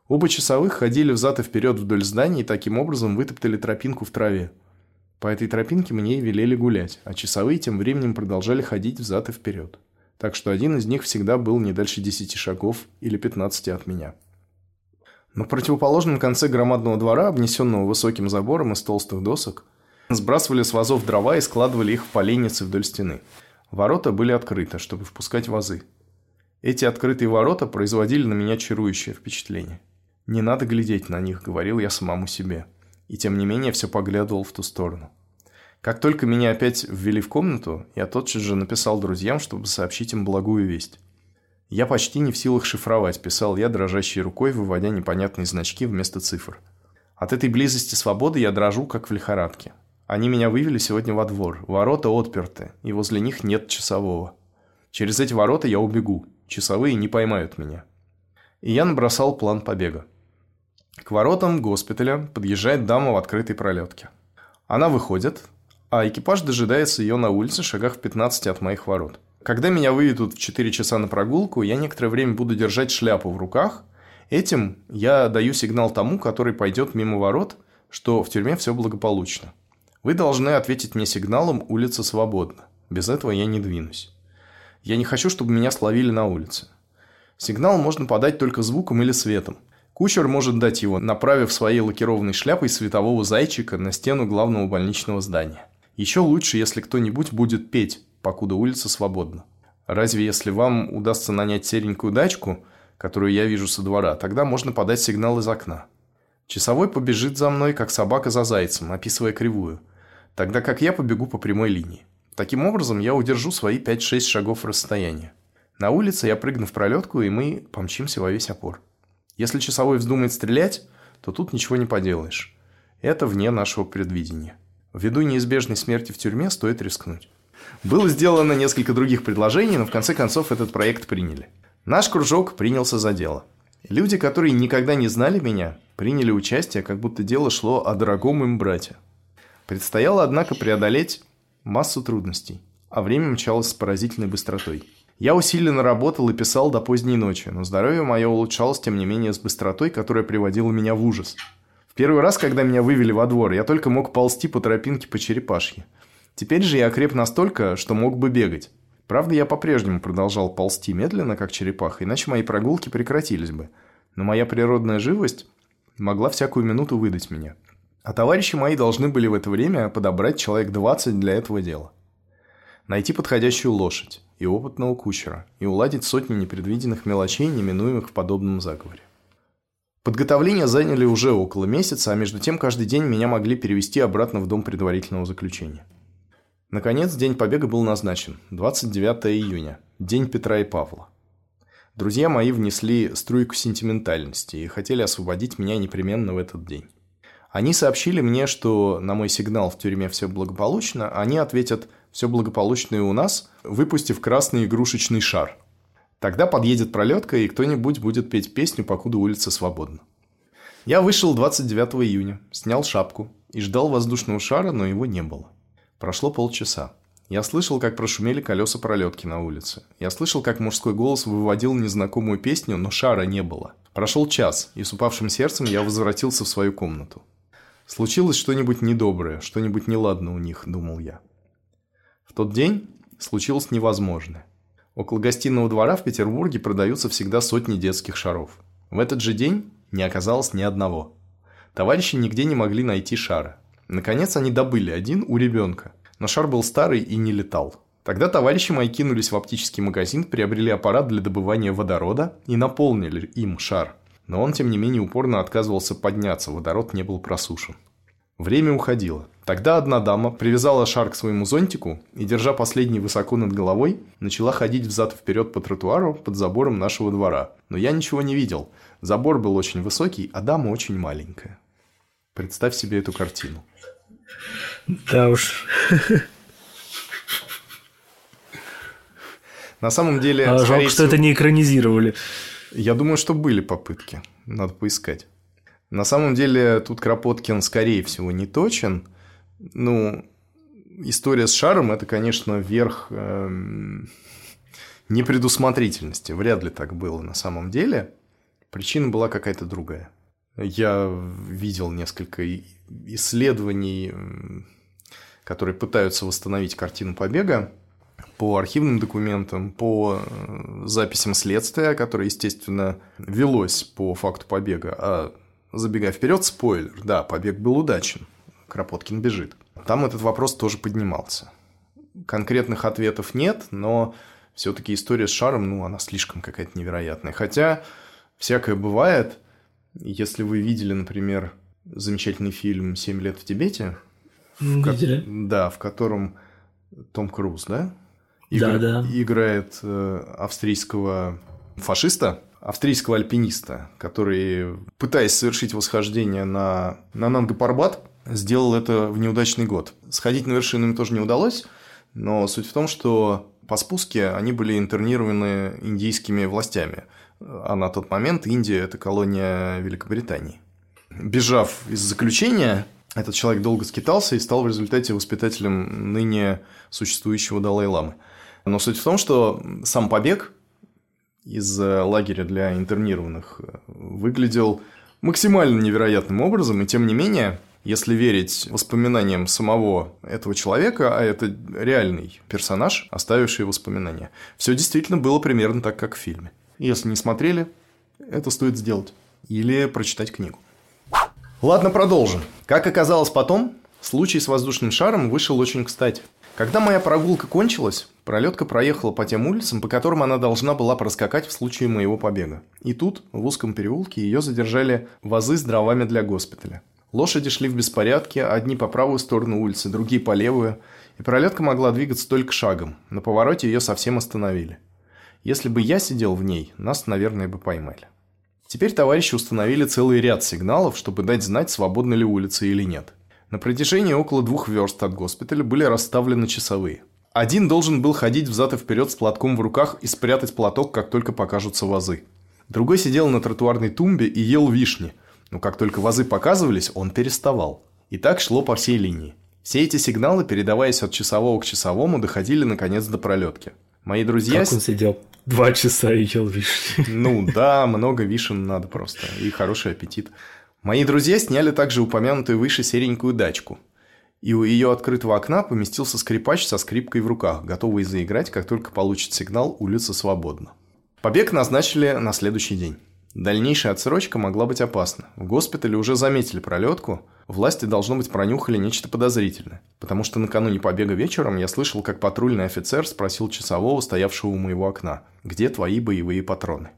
Оба часовых ходили взад и вперед вдоль здания и таким образом вытоптали тропинку в траве. По этой тропинке мне и велели гулять, а часовые тем временем продолжали ходить взад и вперед. Так что один из них всегда был не дальше десяти шагов или пятнадцати от меня. На противоположном конце громадного двора, обнесенного высоким забором из толстых досок, сбрасывали с вазов дрова и складывали их в поленницы вдоль стены. Ворота были открыты, чтобы впускать вазы. Эти открытые ворота производили на меня чарующее впечатление. «Не надо глядеть на них», — говорил я самому себе. И тем не менее все поглядывал в ту сторону. Как только меня опять ввели в комнату, я тотчас же написал друзьям, чтобы сообщить им благую весть. Я почти не в силах шифровать, писал я дрожащей рукой, выводя непонятные значки вместо цифр. От этой близости свободы я дрожу, как в лихорадке. Они меня вывели сегодня во двор, ворота отперты, и возле них нет часового. Через эти ворота я убегу, часовые не поймают меня. И я набросал план побега. К воротам госпиталя подъезжает дама в открытой пролетке. Она выходит, а экипаж дожидается ее на улице шагах в 15 от моих ворот. Когда меня выведут в 4 часа на прогулку, я некоторое время буду держать шляпу в руках. Этим я даю сигнал тому, который пойдет мимо ворот, что в тюрьме все благополучно. Вы должны ответить мне сигналом «Улица свободна». Без этого я не двинусь. Я не хочу, чтобы меня словили на улице. Сигнал можно подать только звуком или светом. Кучер может дать его, направив своей лакированной шляпой светового зайчика на стену главного больничного здания. Еще лучше, если кто-нибудь будет петь покуда улица свободна. Разве если вам удастся нанять серенькую дачку, которую я вижу со двора, тогда можно подать сигнал из окна. Часовой побежит за мной, как собака за зайцем, описывая кривую, тогда как я побегу по прямой линии. Таким образом, я удержу свои 5-6 шагов расстояния. На улице я прыгну в пролетку, и мы помчимся во весь опор. Если часовой вздумает стрелять, то тут ничего не поделаешь. Это вне нашего предвидения. Ввиду неизбежной смерти в тюрьме стоит рискнуть. Было сделано несколько других предложений, но в конце концов этот проект приняли. Наш кружок принялся за дело. Люди, которые никогда не знали меня, приняли участие, как будто дело шло о дорогом им брате. Предстояло, однако, преодолеть массу трудностей, а время мчалось с поразительной быстротой. Я усиленно работал и писал до поздней ночи, но здоровье мое улучшалось, тем не менее, с быстротой, которая приводила меня в ужас. Первый раз, когда меня вывели во двор, я только мог ползти по тропинке по черепашье. Теперь же я окреп настолько, что мог бы бегать. Правда, я по-прежнему продолжал ползти медленно, как черепаха, иначе мои прогулки прекратились бы. Но моя природная живость могла всякую минуту выдать меня. А товарищи мои должны были в это время подобрать человек 20 для этого дела. Найти подходящую лошадь и опытного кучера, и уладить сотни непредвиденных мелочей, неминуемых в подобном заговоре. Подготовления заняли уже около месяца, а между тем каждый день меня могли перевести обратно в дом предварительного заключения. Наконец, день побега был назначен – 29 июня, день Петра и Павла. Друзья мои внесли струйку сентиментальности и хотели освободить меня непременно в этот день. Они сообщили мне, что на мой сигнал в тюрьме все благополучно, они ответят «все благополучно и у нас», выпустив красный игрушечный шар. Тогда подъедет пролетка, и кто-нибудь будет петь песню, покуда улица свободна. Я вышел 29 июня, снял шапку и ждал воздушного шара, но его не было. Прошло полчаса. Я слышал, как прошумели колеса пролетки на улице. Я слышал, как мужской голос выводил незнакомую песню, но шара не было. Прошел час, и с упавшим сердцем я возвратился в свою комнату. Случилось что-нибудь недоброе, что-нибудь неладно у них, думал я. В тот день случилось невозможное. Около гостиного двора в Петербурге продаются всегда сотни детских шаров. В этот же день не оказалось ни одного. Товарищи нигде не могли найти шара. Наконец они добыли один у ребенка, но шар был старый и не летал. Тогда товарищи мои кинулись в оптический магазин, приобрели аппарат для добывания водорода и наполнили им шар. Но он, тем не менее, упорно отказывался подняться, водород не был просушен. Время уходило. Тогда одна дама привязала шар к своему зонтику и, держа последний высоко над головой, начала ходить взад-вперед по тротуару под забором нашего двора. Но я ничего не видел. Забор был очень высокий, а дама очень маленькая. Представь себе эту картину. Да уж. На самом деле... А, жалко, всего, что это не экранизировали. Я думаю, что были попытки. Надо поискать. На самом деле, тут Кропоткин, скорее всего, не точен. Ну, история с шаром – это, конечно, верх эм, непредусмотрительности. Вряд ли так было на самом деле. Причина была какая-то другая. Я видел несколько исследований, которые пытаются восстановить картину побега по архивным документам, по э, записям следствия, которое, естественно, велось по факту побега. А забегая вперед, спойлер, да, побег был удачен. Кропоткин бежит. Там этот вопрос тоже поднимался. Конкретных ответов нет, но все-таки история с шаром, ну, она слишком какая-то невероятная. Хотя всякое бывает. Если вы видели, например, замечательный фильм «Семь лет в Тибете», Видели? В, да, в котором Том Круз, да? Игр... Да, да. Играет э, австрийского фашиста, австрийского альпиниста, который, пытаясь совершить восхождение на, на Нанга-Парбат, сделал это в неудачный год. Сходить на вершину им тоже не удалось, но суть в том, что по спуске они были интернированы индийскими властями. А на тот момент Индия – это колония Великобритании. Бежав из заключения, этот человек долго скитался и стал в результате воспитателем ныне существующего Далай-ламы. Но суть в том, что сам побег из э, лагеря для интернированных э, выглядел максимально невероятным образом, и тем не менее, если верить воспоминаниям самого этого человека, а это реальный персонаж, оставивший воспоминания, все действительно было примерно так, как в фильме. Если не смотрели, это стоит сделать. Или прочитать книгу. Ладно, продолжим. Как оказалось потом, случай с воздушным шаром вышел очень кстати. Когда моя прогулка кончилась, пролетка проехала по тем улицам, по которым она должна была проскакать в случае моего побега. И тут, в узком переулке, ее задержали вазы с дровами для госпиталя. Лошади шли в беспорядке, одни по правую сторону улицы, другие по левую, и пролетка могла двигаться только шагом. На повороте ее совсем остановили. Если бы я сидел в ней, нас, наверное, бы поймали. Теперь товарищи установили целый ряд сигналов, чтобы дать знать, свободны ли улицы или нет. На протяжении около двух верст от госпиталя были расставлены часовые. Один должен был ходить взад и вперед с платком в руках и спрятать платок, как только покажутся вазы. Другой сидел на тротуарной тумбе и ел вишни, но как только вазы показывались, он переставал. И так шло по всей линии. Все эти сигналы, передаваясь от часового к часовому, доходили наконец до пролетки. Мои друзья... Как он сидел? Два часа и ел вишни. Ну да, много вишен надо просто. И хороший аппетит. Мои друзья сняли также упомянутую выше серенькую дачку. И у ее открытого окна поместился скрипач со скрипкой в руках, готовый заиграть, как только получит сигнал «Улица свободна». Побег назначили на следующий день. Дальнейшая отсрочка могла быть опасна. В госпитале уже заметили пролетку, власти, должно быть, пронюхали нечто подозрительное. Потому что накануне побега вечером я слышал, как патрульный офицер спросил часового, стоявшего у моего окна, «Где твои боевые патроны?»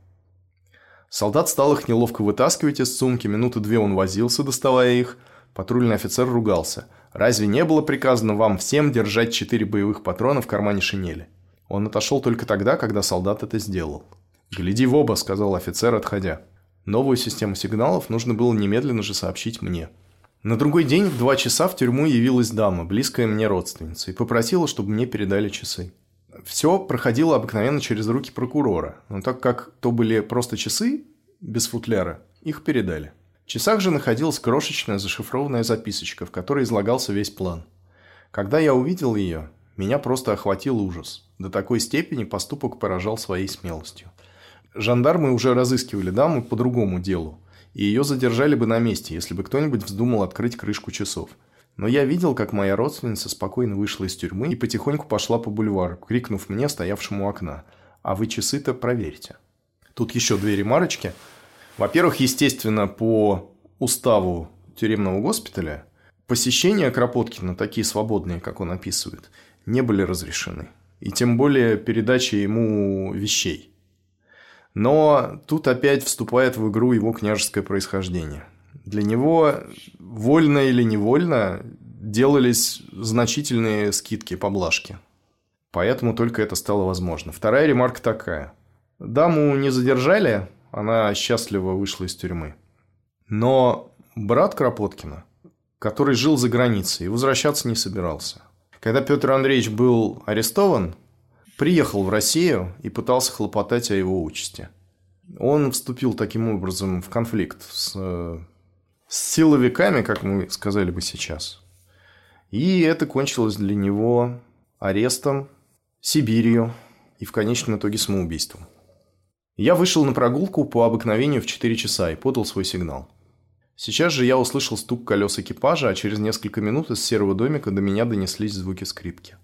Солдат стал их неловко вытаскивать из сумки, минуты две он возился, доставая их. Патрульный офицер ругался. «Разве не было приказано вам всем держать четыре боевых патрона в кармане шинели?» Он отошел только тогда, когда солдат это сделал. «Гляди в оба», — сказал офицер, отходя. Новую систему сигналов нужно было немедленно же сообщить мне. На другой день в два часа в тюрьму явилась дама, близкая мне родственница, и попросила, чтобы мне передали часы. Все проходило обыкновенно через руки прокурора, но так как то были просто часы, без футляра, их передали. В часах же находилась крошечная зашифрованная записочка, в которой излагался весь план. Когда я увидел ее, меня просто охватил ужас. До такой степени поступок поражал своей смелостью. Жандармы уже разыскивали даму по другому делу, и ее задержали бы на месте, если бы кто-нибудь вздумал открыть крышку часов – но я видел, как моя родственница спокойно вышла из тюрьмы и потихоньку пошла по бульвару, крикнув мне, стоявшему у окна, «А вы часы-то проверьте». Тут еще две ремарочки. Во-первых, естественно, по уставу тюремного госпиталя посещения Кропоткина, такие свободные, как он описывает, не были разрешены. И тем более передача ему вещей. Но тут опять вступает в игру его княжеское происхождение – для него вольно или невольно делались значительные скидки, поблажки. Поэтому только это стало возможно. Вторая ремарка такая. Даму не задержали, она счастливо вышла из тюрьмы. Но брат Кропоткина, который жил за границей и возвращаться не собирался. Когда Петр Андреевич был арестован, приехал в Россию и пытался хлопотать о его участи. Он вступил таким образом в конфликт с с силовиками, как мы сказали бы сейчас. И это кончилось для него арестом, Сибирью и в конечном итоге самоубийством. Я вышел на прогулку по обыкновению в 4 часа и подал свой сигнал. Сейчас же я услышал стук колес экипажа, а через несколько минут из серого домика до меня донеслись звуки скрипки.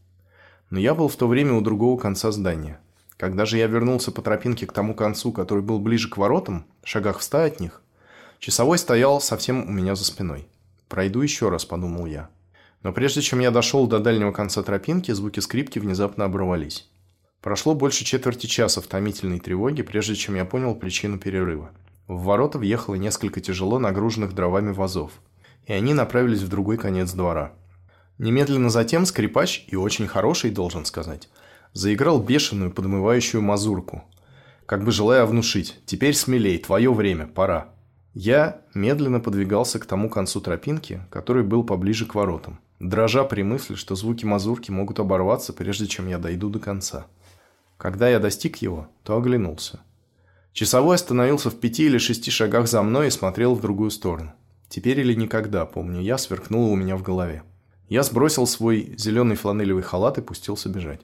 Но я был в то время у другого конца здания. Когда же я вернулся по тропинке к тому концу, который был ближе к воротам, шагах в ста от них, часовой стоял совсем у меня за спиной. «Пройду еще раз», — подумал я. Но прежде чем я дошел до дальнего конца тропинки, звуки скрипки внезапно оборвались. Прошло больше четверти часа в томительной тревоге, прежде чем я понял причину перерыва. В ворота въехало несколько тяжело нагруженных дровами вазов, и они направились в другой конец двора. Немедленно затем скрипач, и очень хороший, должен сказать, заиграл бешеную подмывающую мазурку, как бы желая внушить «Теперь смелей, твое время, пора». Я медленно подвигался к тому концу тропинки, который был поближе к воротам, дрожа при мысли, что звуки мазурки могут оборваться, прежде чем я дойду до конца. Когда я достиг его, то оглянулся. Часовой остановился в пяти или шести шагах за мной и смотрел в другую сторону. Теперь или никогда, помню я, сверкнуло у меня в голове. Я сбросил свой зеленый фланелевый халат и пустился бежать.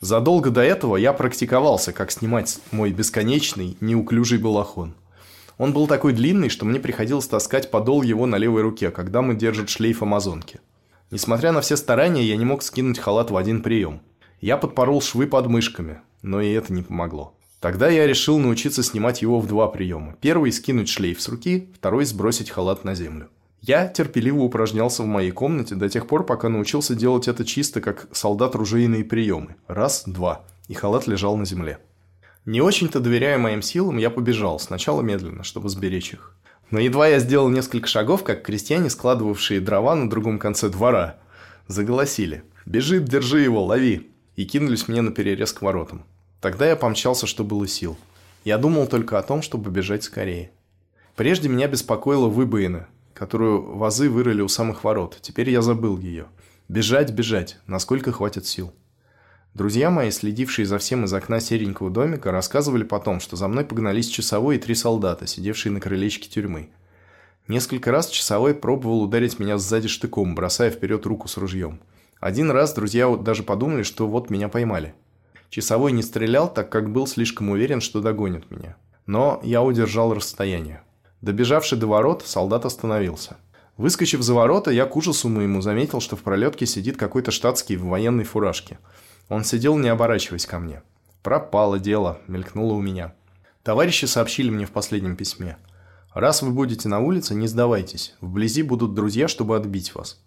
Задолго до этого я практиковался, как снимать мой бесконечный, неуклюжий балахон. Он был такой длинный, что мне приходилось таскать подол его на левой руке, когда мы держит шлейф амазонки. Несмотря на все старания, я не мог скинуть халат в один прием. Я подпорол швы под мышками, но и это не помогло. Тогда я решил научиться снимать его в два приема. Первый – скинуть шлейф с руки, второй – сбросить халат на землю. Я терпеливо упражнялся в моей комнате до тех пор, пока научился делать это чисто, как солдат ружейные приемы. Раз, два. И халат лежал на земле. Не очень-то доверяя моим силам, я побежал, сначала медленно, чтобы сберечь их. Но едва я сделал несколько шагов, как крестьяне, складывавшие дрова на другом конце двора, заголосили «Бежит, держи его, лови!» И кинулись мне на перерез к воротам. Тогда я помчался, что было сил. Я думал только о том, чтобы бежать скорее. Прежде меня беспокоила выбоина, которую вазы вырыли у самых ворот. Теперь я забыл ее. Бежать, бежать, насколько хватит сил. Друзья мои, следившие за всем из окна серенького домика, рассказывали потом, что за мной погнались часовой и три солдата, сидевшие на крылечке тюрьмы. Несколько раз часовой пробовал ударить меня сзади штыком, бросая вперед руку с ружьем. Один раз друзья даже подумали, что вот меня поймали. Часовой не стрелял, так как был слишком уверен, что догонит меня. Но я удержал расстояние. Добежавший до ворот, солдат остановился. Выскочив за ворота, я к ужасу моему заметил, что в пролетке сидит какой-то штатский в военной фуражке. Он сидел, не оборачиваясь ко мне. «Пропало дело», — мелькнуло у меня. Товарищи сообщили мне в последнем письме. «Раз вы будете на улице, не сдавайтесь. Вблизи будут друзья, чтобы отбить вас».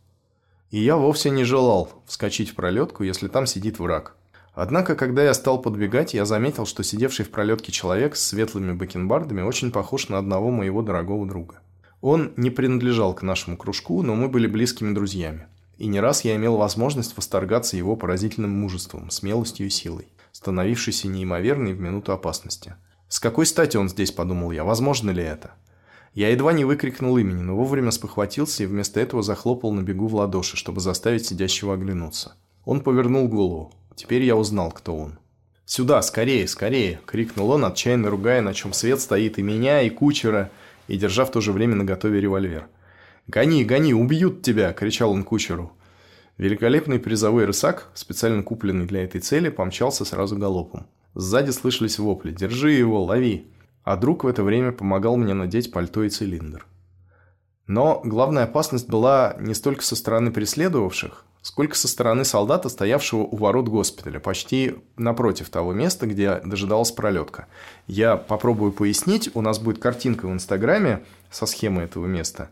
И я вовсе не желал вскочить в пролетку, если там сидит враг. Однако, когда я стал подбегать, я заметил, что сидевший в пролетке человек с светлыми бакенбардами очень похож на одного моего дорогого друга. Он не принадлежал к нашему кружку, но мы были близкими друзьями. И не раз я имел возможность восторгаться его поразительным мужеством, смелостью и силой, становившейся неимоверной в минуту опасности. «С какой стати он здесь?» – подумал я. «Возможно ли это?» Я едва не выкрикнул имени, но вовремя спохватился и вместо этого захлопал на бегу в ладоши, чтобы заставить сидящего оглянуться. Он повернул голову. Теперь я узнал, кто он. «Сюда, скорее, скорее!» – крикнул он, отчаянно ругая, на чем свет стоит и меня, и кучера, и держа в то же время наготове револьвер. «Гони, гони, убьют тебя!» – кричал он кучеру. Великолепный призовой рысак, специально купленный для этой цели, помчался сразу галопом. Сзади слышались вопли «Держи его, лови!» А друг в это время помогал мне надеть пальто и цилиндр. Но главная опасность была не столько со стороны преследовавших, сколько со стороны солдата, стоявшего у ворот госпиталя, почти напротив того места, где дожидалась пролетка. Я попробую пояснить, у нас будет картинка в Инстаграме со схемой этого места.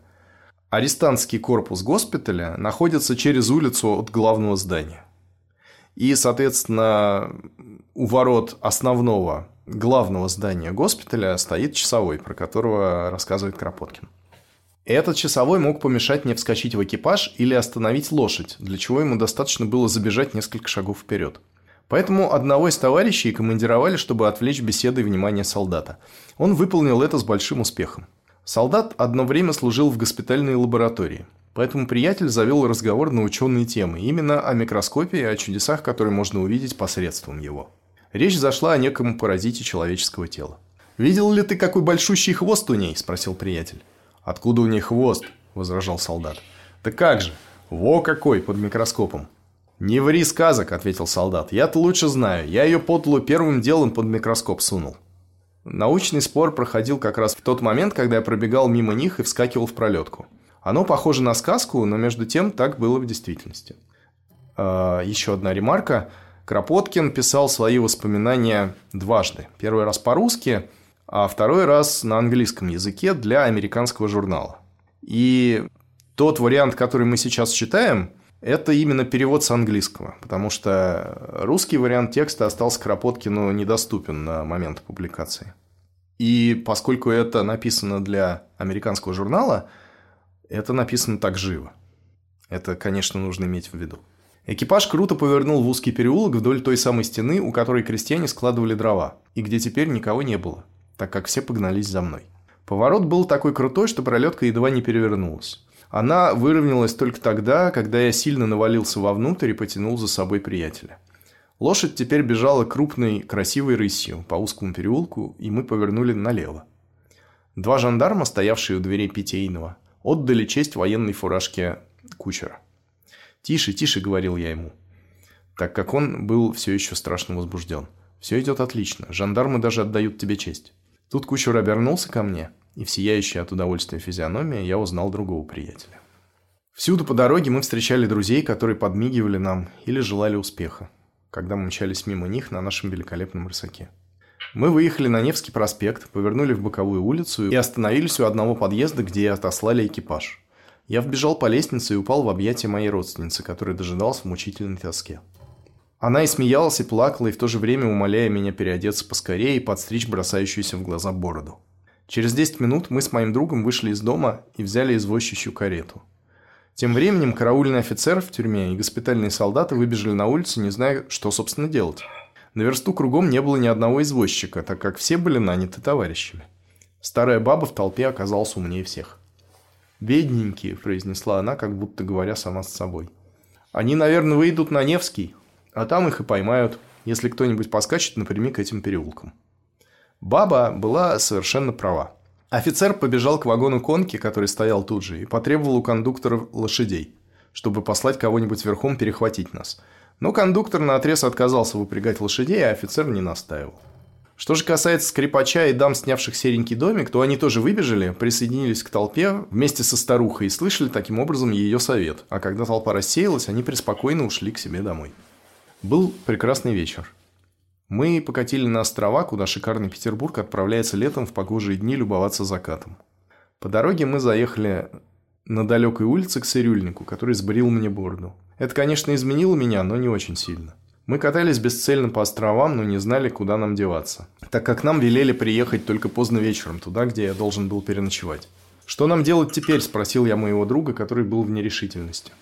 Арестантский корпус госпиталя находится через улицу от главного здания. И, соответственно, у ворот основного главного здания госпиталя стоит часовой, про которого рассказывает Кропоткин. Этот часовой мог помешать мне вскочить в экипаж или остановить лошадь, для чего ему достаточно было забежать несколько шагов вперед. Поэтому одного из товарищей командировали, чтобы отвлечь беседой внимание солдата. Он выполнил это с большим успехом. Солдат одно время служил в госпитальной лаборатории, поэтому приятель завел разговор на ученые темы, именно о микроскопе и о чудесах, которые можно увидеть посредством его. Речь зашла о неком паразите человеческого тела. «Видел ли ты, какой большущий хвост у ней?» – спросил приятель. «Откуда у ней хвост?» – возражал солдат. «Да как же! Во какой под микроскопом!» «Не ври сказок», – ответил солдат. «Я-то лучше знаю. Я ее подлу первым делом под микроскоп сунул». Научный спор проходил как раз в тот момент, когда я пробегал мимо них и вскакивал в пролетку. Оно похоже на сказку, но между тем так было в действительности. А, еще одна ремарка. Кропоткин писал свои воспоминания дважды. Первый раз по-русски, а второй раз на английском языке для американского журнала. И тот вариант, который мы сейчас читаем, это именно перевод с английского, потому что русский вариант текста остался Кропоткину недоступен на момент публикации. И поскольку это написано для американского журнала, это написано так живо. Это, конечно, нужно иметь в виду. Экипаж круто повернул в узкий переулок вдоль той самой стены, у которой крестьяне складывали дрова, и где теперь никого не было, так как все погнались за мной. Поворот был такой крутой, что пролетка едва не перевернулась. Она выровнялась только тогда, когда я сильно навалился вовнутрь и потянул за собой приятеля. Лошадь теперь бежала крупной, красивой рысью по узкому переулку, и мы повернули налево. Два жандарма, стоявшие у дверей питейного, отдали честь военной фуражке кучера. «Тише, тише», — говорил я ему, так как он был все еще страшно возбужден. «Все идет отлично, жандармы даже отдают тебе честь». Тут кучер обернулся ко мне — и в сияющей от удовольствия физиономии я узнал другого приятеля. Всюду по дороге мы встречали друзей, которые подмигивали нам или желали успеха, когда мы мчались мимо них на нашем великолепном рысаке. Мы выехали на Невский проспект, повернули в боковую улицу и остановились у одного подъезда, где отослали экипаж. Я вбежал по лестнице и упал в объятия моей родственницы, которая дожидалась в мучительной тоске. Она и смеялась, и плакала, и в то же время умоляя меня переодеться поскорее и подстричь бросающуюся в глаза бороду. Через 10 минут мы с моим другом вышли из дома и взяли извозчищу карету. Тем временем караульный офицер в тюрьме и госпитальные солдаты выбежали на улицу, не зная, что, собственно, делать. На версту кругом не было ни одного извозчика, так как все были наняты товарищами. Старая баба в толпе оказалась умнее всех. «Бедненькие», – произнесла она, как будто говоря сама с собой. «Они, наверное, выйдут на Невский, а там их и поймают, если кто-нибудь поскачет напрямик этим переулком». Баба была совершенно права. Офицер побежал к вагону конки, который стоял тут же, и потребовал у кондуктора лошадей, чтобы послать кого-нибудь верхом перехватить нас. Но кондуктор наотрез отказался выпрягать лошадей, а офицер не настаивал. Что же касается скрипача и дам, снявших серенький домик, то они тоже выбежали, присоединились к толпе вместе со старухой и слышали таким образом ее совет. А когда толпа рассеялась, они преспокойно ушли к себе домой. Был прекрасный вечер. Мы покатили на острова, куда шикарный Петербург отправляется летом в погожие дни любоваться закатом. По дороге мы заехали на далекой улице к цирюльнику, который сбрил мне бороду. Это, конечно, изменило меня, но не очень сильно. Мы катались бесцельно по островам, но не знали, куда нам деваться. Так как нам велели приехать только поздно вечером, туда, где я должен был переночевать. «Что нам делать теперь?» – спросил я моего друга, который был в нерешительности.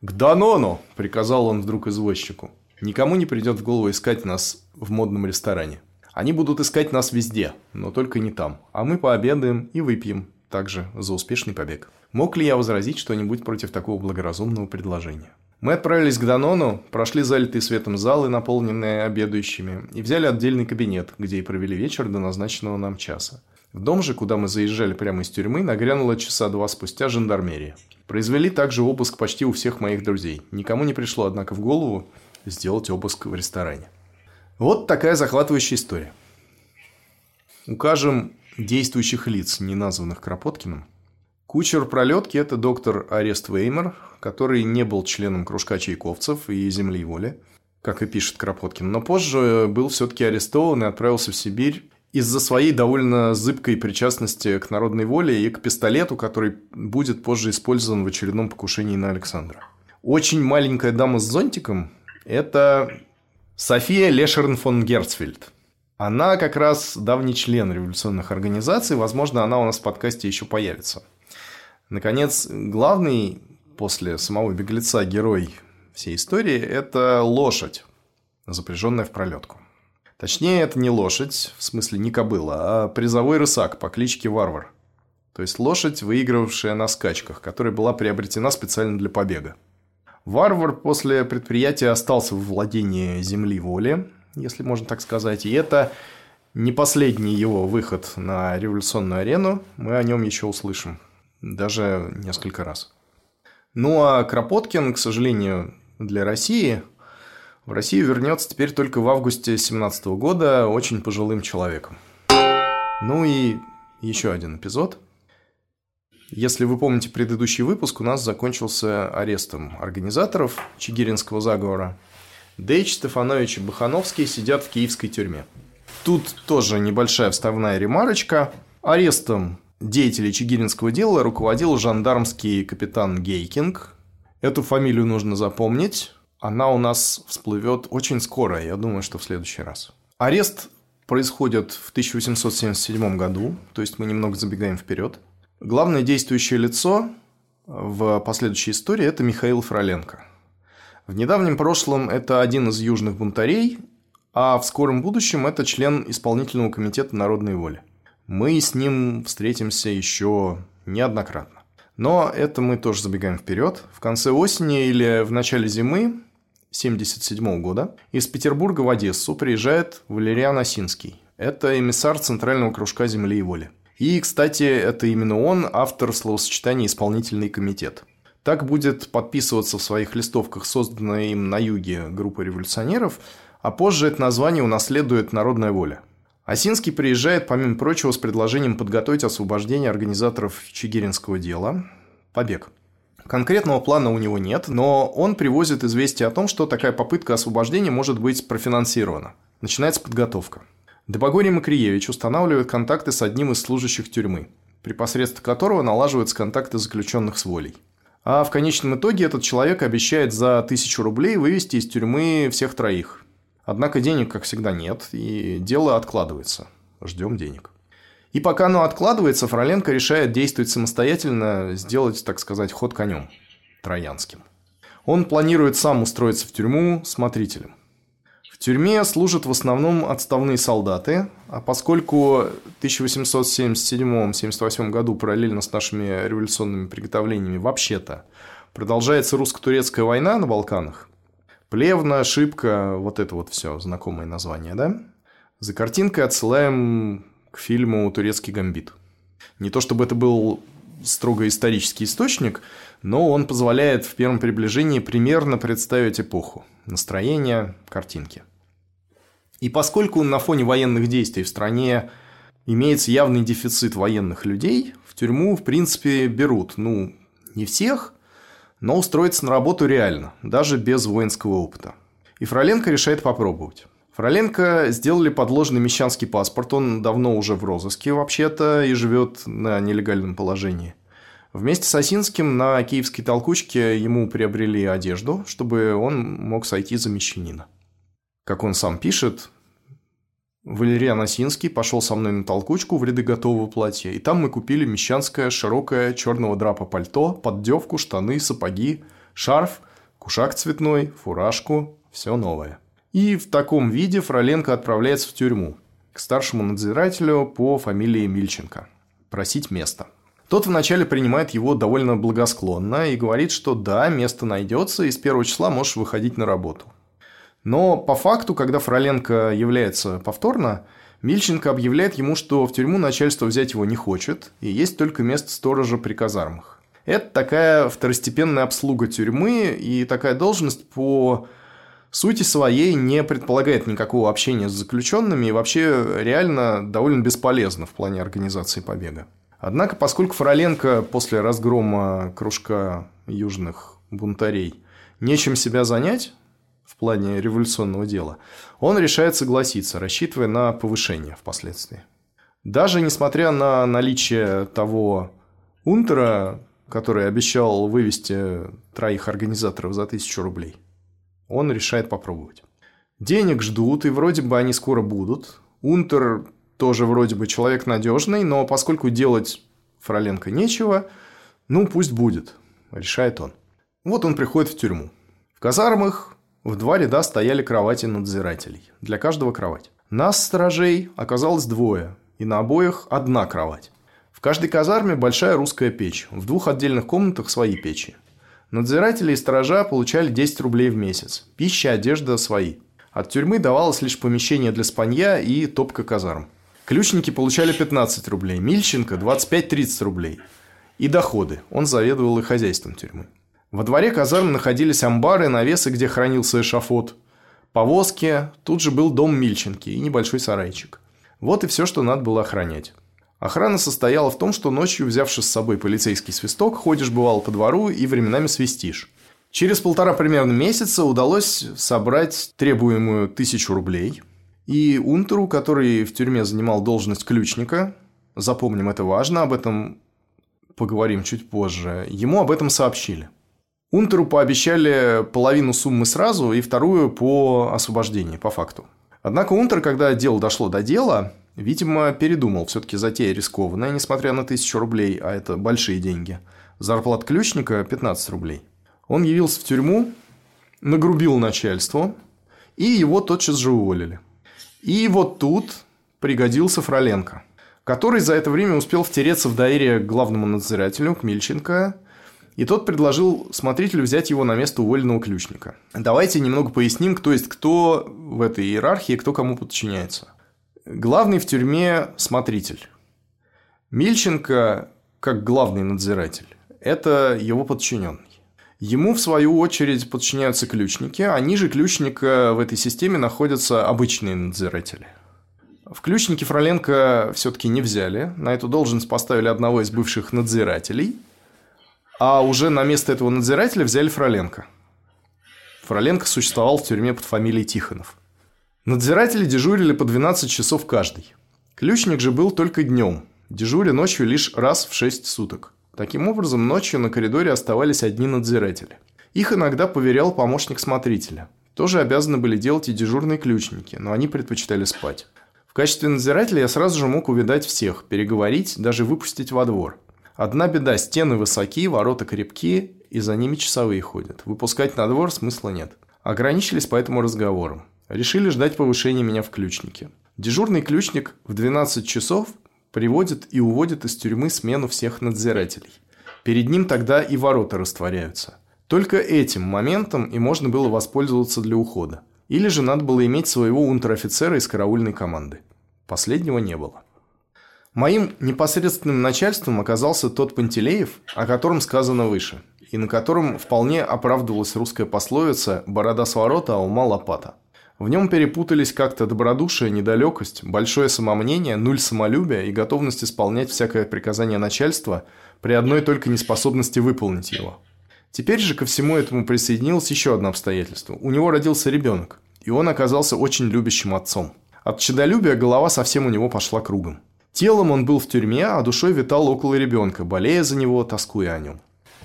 «К Данону!» – приказал он вдруг извозчику. Никому не придет в голову искать нас в модном ресторане. Они будут искать нас везде, но только не там. А мы пообедаем и выпьем, также за успешный побег. Мог ли я возразить что-нибудь против такого благоразумного предложения? Мы отправились к Данону, прошли залитые светом залы, наполненные обедающими, и взяли отдельный кабинет, где и провели вечер до назначенного нам часа. В дом же, куда мы заезжали прямо из тюрьмы, нагрянула часа два спустя жандармерия. Произвели также обыск почти у всех моих друзей. Никому не пришло, однако, в голову, сделать обыск в ресторане. Вот такая захватывающая история. Укажем действующих лиц, не названных Кропоткиным. Кучер пролетки – это доктор Арест Веймер, который не был членом кружка чайковцев и земли воли, как и пишет Кропоткин, но позже был все-таки арестован и отправился в Сибирь из-за своей довольно зыбкой причастности к народной воле и к пистолету, который будет позже использован в очередном покушении на Александра. Очень маленькая дама с зонтиком это София Лешерн фон Герцфельд. Она как раз давний член революционных организаций. Возможно, она у нас в подкасте еще появится. Наконец, главный после самого беглеца герой всей истории – это лошадь, запряженная в пролетку. Точнее, это не лошадь, в смысле не кобыла, а призовой рысак по кличке Варвар. То есть лошадь, выигравшая на скачках, которая была приобретена специально для побега. Варвар после предприятия остался в владении земли воли, если можно так сказать. И это не последний его выход на революционную арену. Мы о нем еще услышим. Даже несколько раз. Ну а Кропоткин, к сожалению, для России, в Россию вернется теперь только в августе 2017 года очень пожилым человеком. Ну и еще один эпизод. Если вы помните предыдущий выпуск, у нас закончился арестом организаторов Чигиринского заговора. Дейч, Стефанович и Бахановский сидят в киевской тюрьме. Тут тоже небольшая вставная ремарочка. Арестом деятелей Чигиринского дела руководил жандармский капитан Гейкинг. Эту фамилию нужно запомнить. Она у нас всплывет очень скоро, я думаю, что в следующий раз. Арест происходит в 1877 году, то есть мы немного забегаем вперед. Главное действующее лицо в последующей истории – это Михаил Фроленко. В недавнем прошлом это один из южных бунтарей, а в скором будущем это член исполнительного комитета народной воли. Мы с ним встретимся еще неоднократно. Но это мы тоже забегаем вперед. В конце осени или в начале зимы 1977 года из Петербурга в Одессу приезжает Валериан Осинский. Это эмиссар Центрального кружка земли и воли. И, кстати, это именно он автор словосочетания «исполнительный комитет». Так будет подписываться в своих листовках созданная им на юге группа революционеров, а позже это название унаследует «Народная воля». Осинский приезжает, помимо прочего, с предложением подготовить освобождение организаторов Чигиринского дела – побег. Конкретного плана у него нет, но он привозит известие о том, что такая попытка освобождения может быть профинансирована. Начинается подготовка. Добогорий Макриевич устанавливает контакты с одним из служащих тюрьмы, при посредстве которого налаживаются контакты заключенных с волей. А в конечном итоге этот человек обещает за тысячу рублей вывести из тюрьмы всех троих. Однако денег, как всегда, нет, и дело откладывается. Ждем денег. И пока оно откладывается, Фроленко решает действовать самостоятельно, сделать, так сказать, ход конем троянским. Он планирует сам устроиться в тюрьму смотрителем. В тюрьме служат в основном отставные солдаты, а поскольку в 1877-78 году параллельно с нашими революционными приготовлениями вообще-то продолжается русско-турецкая война на Балканах, Плевна, Шибка, вот это вот все знакомое название, да? За картинкой отсылаем к фильму «Турецкий гамбит». Не то чтобы это был строго исторический источник, но он позволяет в первом приближении примерно представить эпоху, настроение, картинки. И поскольку на фоне военных действий в стране имеется явный дефицит военных людей, в тюрьму, в принципе, берут, ну, не всех, но устроиться на работу реально, даже без воинского опыта. И Фроленко решает попробовать. Фроленко сделали подложный мещанский паспорт, он давно уже в розыске вообще-то и живет на нелегальном положении. Вместе с Осинским на киевской толкучке ему приобрели одежду, чтобы он мог сойти за мещанина. Как он сам пишет, Валериан Осинский пошел со мной на толкучку в ряды готового платья, и там мы купили мещанское широкое черного драпа пальто, поддевку, штаны, сапоги, шарф, кушак цветной, фуражку, все новое. И в таком виде Фроленко отправляется в тюрьму к старшему надзирателю по фамилии Мильченко просить место. Тот вначале принимает его довольно благосклонно и говорит, что да, место найдется, и с первого числа можешь выходить на работу. Но по факту, когда Фроленко является повторно, Мильченко объявляет ему, что в тюрьму начальство взять его не хочет, и есть только место сторожа при казармах. Это такая второстепенная обслуга тюрьмы, и такая должность по сути своей не предполагает никакого общения с заключенными и вообще реально довольно бесполезна в плане организации побега. Однако, поскольку Фроленко после разгрома кружка южных бунтарей нечем себя занять плане революционного дела, он решает согласиться, рассчитывая на повышение впоследствии. Даже несмотря на наличие того унтера, который обещал вывести троих организаторов за тысячу рублей – он решает попробовать. Денег ждут, и вроде бы они скоро будут. Унтер тоже вроде бы человек надежный, но поскольку делать Фроленко нечего, ну пусть будет, решает он. Вот он приходит в тюрьму. В казармах в два ряда стояли кровати надзирателей. Для каждого кровать. Нас, сторожей, оказалось двое, и на обоих одна кровать. В каждой казарме большая русская печь, в двух отдельных комнатах свои печи. Надзиратели и сторожа получали 10 рублей в месяц. Пища, одежда свои. От тюрьмы давалось лишь помещение для спанья и топка казарм. Ключники получали 15 рублей, Мильченко 25-30 рублей. И доходы. Он заведовал и хозяйством тюрьмы. Во дворе казарм находились амбары, навесы, где хранился эшафот. Повозки. Тут же был дом Мильченки и небольшой сарайчик. Вот и все, что надо было охранять. Охрана состояла в том, что ночью, взявши с собой полицейский свисток, ходишь бывало по двору и временами свистишь. Через полтора примерно месяца удалось собрать требуемую тысячу рублей. И Унтеру, который в тюрьме занимал должность ключника, запомним, это важно, об этом поговорим чуть позже, ему об этом сообщили. Унтеру пообещали половину суммы сразу и вторую по освобождению, по факту. Однако Унтер, когда дело дошло до дела, видимо, передумал. Все-таки затея рискованная, несмотря на тысячу рублей, а это большие деньги. Зарплата ключника – 15 рублей. Он явился в тюрьму, нагрубил начальство, и его тотчас же уволили. И вот тут пригодился Фроленко, который за это время успел втереться в доверие к главному надзирателю, к Мильченко, и тот предложил смотрителю взять его на место уволенного ключника. Давайте немного поясним, кто есть кто в этой иерархии, кто кому подчиняется. Главный в тюрьме смотритель. Мильченко, как главный надзиратель, это его подчиненный. Ему, в свою очередь, подчиняются ключники, а ниже ключника в этой системе находятся обычные надзиратели. В ключники Фроленко все-таки не взяли. На эту должность поставили одного из бывших надзирателей. А уже на место этого надзирателя взяли Фроленко. Фроленко существовал в тюрьме под фамилией Тихонов. Надзиратели дежурили по 12 часов каждый. Ключник же был только днем, дежуря ночью лишь раз в 6 суток. Таким образом, ночью на коридоре оставались одни надзиратели. Их иногда поверял помощник смотрителя. Тоже обязаны были делать и дежурные ключники, но они предпочитали спать. В качестве надзирателя я сразу же мог увидать всех, переговорить, даже выпустить во двор. Одна беда – стены высоки, ворота крепкие, и за ними часовые ходят. Выпускать на двор смысла нет. Ограничились поэтому разговором. Решили ждать повышения меня в ключнике. Дежурный ключник в 12 часов приводит и уводит из тюрьмы смену всех надзирателей. Перед ним тогда и ворота растворяются. Только этим моментом и можно было воспользоваться для ухода. Или же надо было иметь своего унтер-офицера из караульной команды. Последнего не было. Моим непосредственным начальством оказался тот Пантелеев, о котором сказано выше, и на котором вполне оправдывалась русская пословица «борода с ворота, а ума лопата». В нем перепутались как-то добродушие, недалекость, большое самомнение, нуль самолюбия и готовность исполнять всякое приказание начальства при одной только неспособности выполнить его. Теперь же ко всему этому присоединилось еще одно обстоятельство. У него родился ребенок, и он оказался очень любящим отцом. От чадолюбия голова совсем у него пошла кругом. Телом он был в тюрьме, а душой витал около ребенка, болея за него, тоскуя о нем.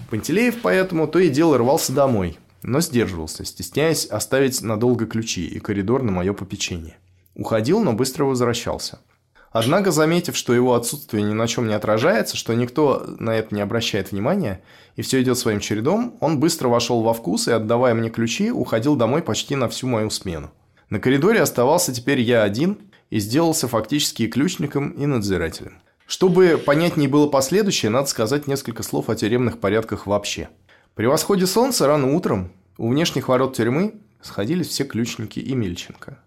Пантелеев поэтому то и дело рвался домой, но сдерживался, стесняясь оставить надолго ключи и коридор на мое попечение. Уходил, но быстро возвращался. Однако, заметив, что его отсутствие ни на чем не отражается, что никто на это не обращает внимания, и все идет своим чередом, он быстро вошел во вкус и, отдавая мне ключи, уходил домой почти на всю мою смену. На коридоре оставался теперь я один и сделался фактически и ключником, и надзирателем. Чтобы понятнее было последующее, надо сказать несколько слов о тюремных порядках вообще – при восходе солнца рано утром у внешних ворот тюрьмы сходились все ключники и Мельченко.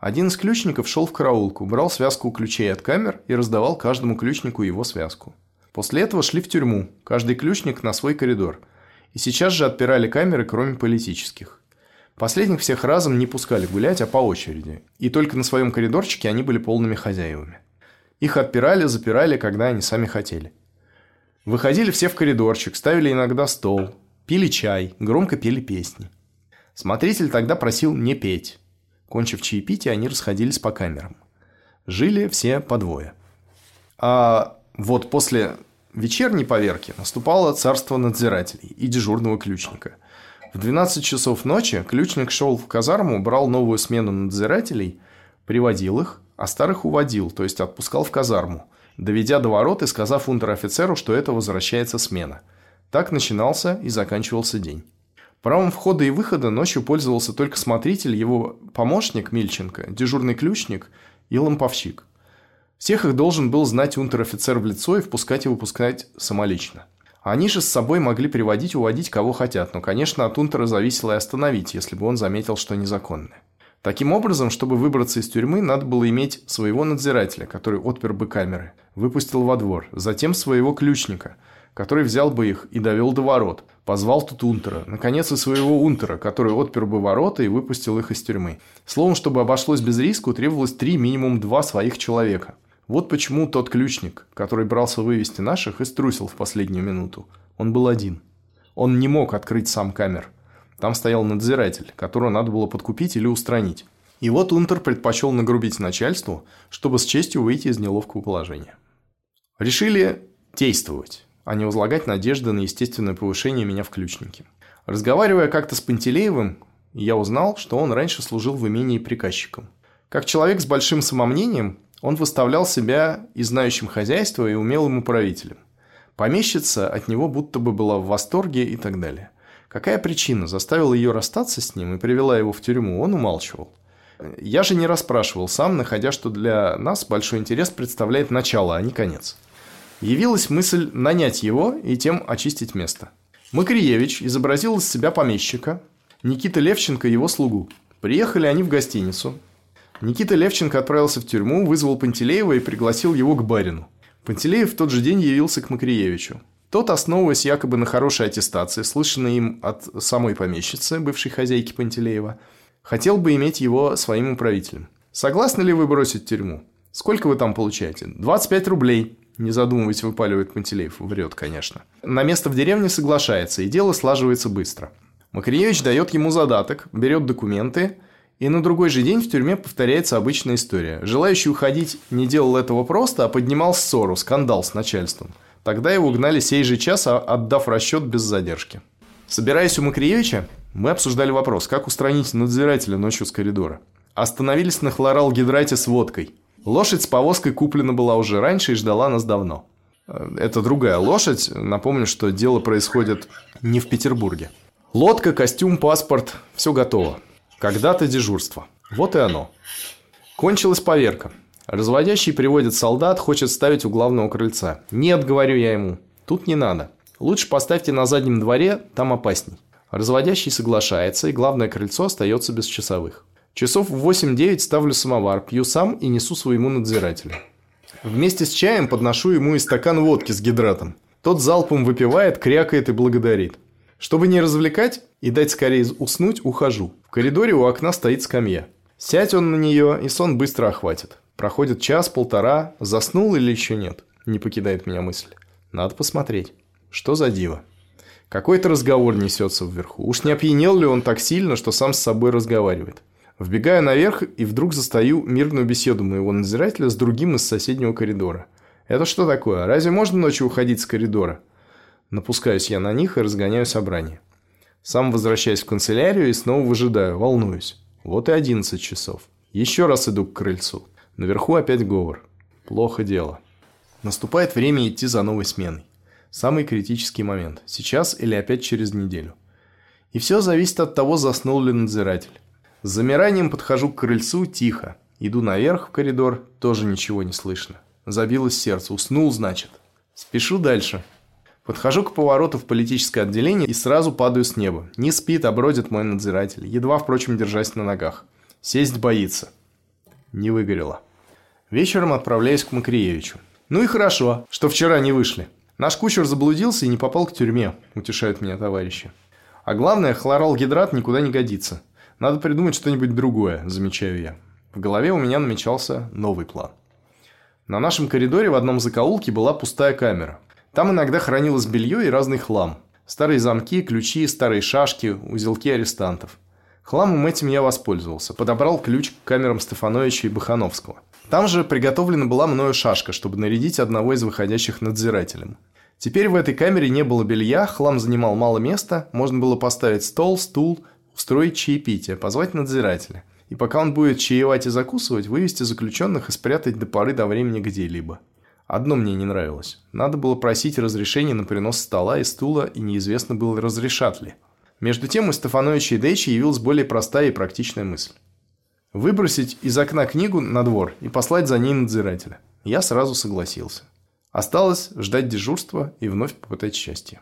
Один из ключников шел в караулку, брал связку ключей от камер и раздавал каждому ключнику его связку. После этого шли в тюрьму, каждый ключник на свой коридор. И сейчас же отпирали камеры, кроме политических. Последних всех разом не пускали гулять, а по очереди. И только на своем коридорчике они были полными хозяевами. Их отпирали, запирали, когда они сами хотели. Выходили все в коридорчик, ставили иногда стол, пили чай, громко пели песни. Смотритель тогда просил не петь. Кончив чаепитие, они расходились по камерам. Жили все по двое. А вот после вечерней поверки наступало царство надзирателей и дежурного ключника. В 12 часов ночи ключник шел в казарму, брал новую смену надзирателей, приводил их, а старых уводил, то есть отпускал в казарму – доведя до ворот и сказав унтер-офицеру, что это возвращается смена. Так начинался и заканчивался день. Правом входа и выхода ночью пользовался только смотритель, его помощник Мильченко, дежурный ключник и ламповщик. Всех их должен был знать унтер-офицер в лицо и впускать и выпускать самолично. Они же с собой могли приводить уводить кого хотят, но, конечно, от унтера зависело и остановить, если бы он заметил, что незаконное. Таким образом, чтобы выбраться из тюрьмы, надо было иметь своего надзирателя, который отпер бы камеры, выпустил во двор, затем своего ключника, который взял бы их и довел до ворот. Позвал тут унтера. Наконец, и своего унтера, который отпер бы ворота и выпустил их из тюрьмы. Словом, чтобы обошлось без риска, требовалось три, минимум два своих человека. Вот почему тот ключник, который брался вывести наших, и струсил в последнюю минуту. Он был один. Он не мог открыть сам камер. Там стоял надзиратель, которого надо было подкупить или устранить. И вот Унтер предпочел нагрубить начальству, чтобы с честью выйти из неловкого положения. Решили действовать а не возлагать надежды на естественное повышение меня в ключнике. Разговаривая как-то с Пантелеевым, я узнал, что он раньше служил в имении приказчиком. Как человек с большим самомнением, он выставлял себя и знающим хозяйство, и умелым управителем. Помещица от него будто бы была в восторге и так далее. Какая причина заставила ее расстаться с ним и привела его в тюрьму, он умалчивал. Я же не расспрашивал сам, находя, что для нас большой интерес представляет начало, а не конец явилась мысль нанять его и тем очистить место. Макриевич изобразил из себя помещика, Никита Левченко – его слугу. Приехали они в гостиницу. Никита Левченко отправился в тюрьму, вызвал Пантелеева и пригласил его к барину. Пантелеев в тот же день явился к Макриевичу. Тот, основываясь якобы на хорошей аттестации, слышанной им от самой помещицы, бывшей хозяйки Пантелеева, хотел бы иметь его своим управителем. «Согласны ли вы бросить тюрьму? Сколько вы там получаете?» «25 рублей», не задумываясь, выпаливает Пантелеев. Врет, конечно. На место в деревне соглашается, и дело слаживается быстро. Макаревич дает ему задаток, берет документы, и на другой же день в тюрьме повторяется обычная история. Желающий уходить не делал этого просто, а поднимал ссору, скандал с начальством. Тогда его гнали сей же час, а отдав расчет без задержки. Собираясь у Макриевича, мы обсуждали вопрос, как устранить надзирателя ночью с коридора. Остановились на хлорал-гидрате с водкой – Лошадь с повозкой куплена была уже раньше и ждала нас давно. Э, это другая лошадь. Напомню, что дело происходит не в Петербурге. Лодка, костюм, паспорт – все готово. Когда-то дежурство. Вот и оно. Кончилась поверка. Разводящий приводит солдат, хочет ставить у главного крыльца. Нет, говорю я ему, тут не надо. Лучше поставьте на заднем дворе, там опасней. Разводящий соглашается, и главное крыльцо остается без часовых. Часов в 8-9 ставлю самовар, пью сам и несу своему надзирателю. Вместе с чаем подношу ему и стакан водки с гидратом. Тот залпом выпивает, крякает и благодарит. Чтобы не развлекать и дать скорее уснуть, ухожу. В коридоре у окна стоит скамья. Сядь он на нее, и сон быстро охватит. Проходит час-полтора, заснул или еще нет. Не покидает меня мысль. Надо посмотреть. Что за диво? Какой-то разговор несется вверху. Уж не опьянел ли он так сильно, что сам с собой разговаривает? Вбегаю наверх и вдруг застаю мирную беседу моего надзирателя с другим из соседнего коридора. Это что такое? Разве можно ночью уходить с коридора? Напускаюсь я на них и разгоняю собрание. Сам возвращаюсь в канцелярию и снова выжидаю, волнуюсь. Вот и 11 часов. Еще раз иду к крыльцу. Наверху опять говор. Плохо дело. Наступает время идти за новой сменой. Самый критический момент. Сейчас или опять через неделю. И все зависит от того, заснул ли надзиратель. С замиранием подхожу к крыльцу, тихо. Иду наверх в коридор, тоже ничего не слышно. Забилось сердце, уснул, значит. Спешу дальше. Подхожу к повороту в политическое отделение и сразу падаю с неба. Не спит, а бродит мой надзиратель, едва, впрочем, держась на ногах. Сесть боится. Не выгорело. Вечером отправляюсь к Макриевичу. Ну и хорошо, что вчера не вышли. Наш кучер заблудился и не попал к тюрьме, утешают меня товарищи. А главное, хлорал-гидрат никуда не годится. Надо придумать что-нибудь другое, замечаю я. В голове у меня намечался новый план. На нашем коридоре в одном закоулке была пустая камера. Там иногда хранилось белье и разный хлам. Старые замки, ключи, старые шашки, узелки арестантов. Хламом этим я воспользовался. Подобрал ключ к камерам Стефановича и Бахановского. Там же приготовлена была мною шашка, чтобы нарядить одного из выходящих надзирателем. Теперь в этой камере не было белья, хлам занимал мало места, можно было поставить стол, стул, устроить чаепитие, позвать надзирателя. И пока он будет чаевать и закусывать, вывести заключенных и спрятать до поры до времени где-либо. Одно мне не нравилось. Надо было просить разрешения на принос стола и стула, и неизвестно было, разрешат ли. Между тем у Стефановича и Дейчи явилась более простая и практичная мысль. Выбросить из окна книгу на двор и послать за ней надзирателя. Я сразу согласился. Осталось ждать дежурства и вновь попытать счастье.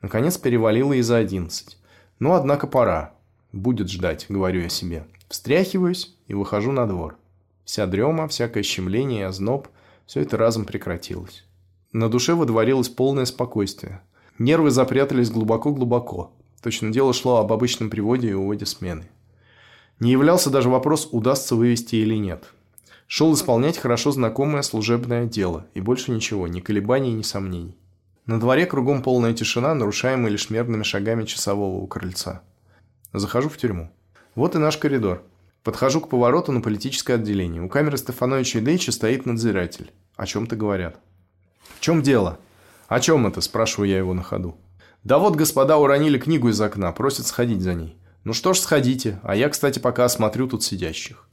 Наконец перевалило и за одиннадцать. Ну, однако пора. Будет ждать, говорю я себе. Встряхиваюсь и выхожу на двор. Вся дрема, всякое щемление озноб – все это разом прекратилось. На душе водворилось полное спокойствие. Нервы запрятались глубоко-глубоко. Точно дело шло об обычном приводе и уводе смены. Не являлся даже вопрос, удастся вывести или нет. Шел исполнять хорошо знакомое служебное дело, и больше ничего, ни колебаний, ни сомнений. На дворе кругом полная тишина, нарушаемая лишь мерными шагами часового у крыльца. Захожу в тюрьму. Вот и наш коридор. Подхожу к повороту на политическое отделение. У камеры Стефановича Дейча стоит надзиратель. О чем-то говорят. «В чем дело?» «О чем это?» – спрашиваю я его на ходу. «Да вот господа уронили книгу из окна, просят сходить за ней». «Ну что ж, сходите, а я, кстати, пока осмотрю тут сидящих».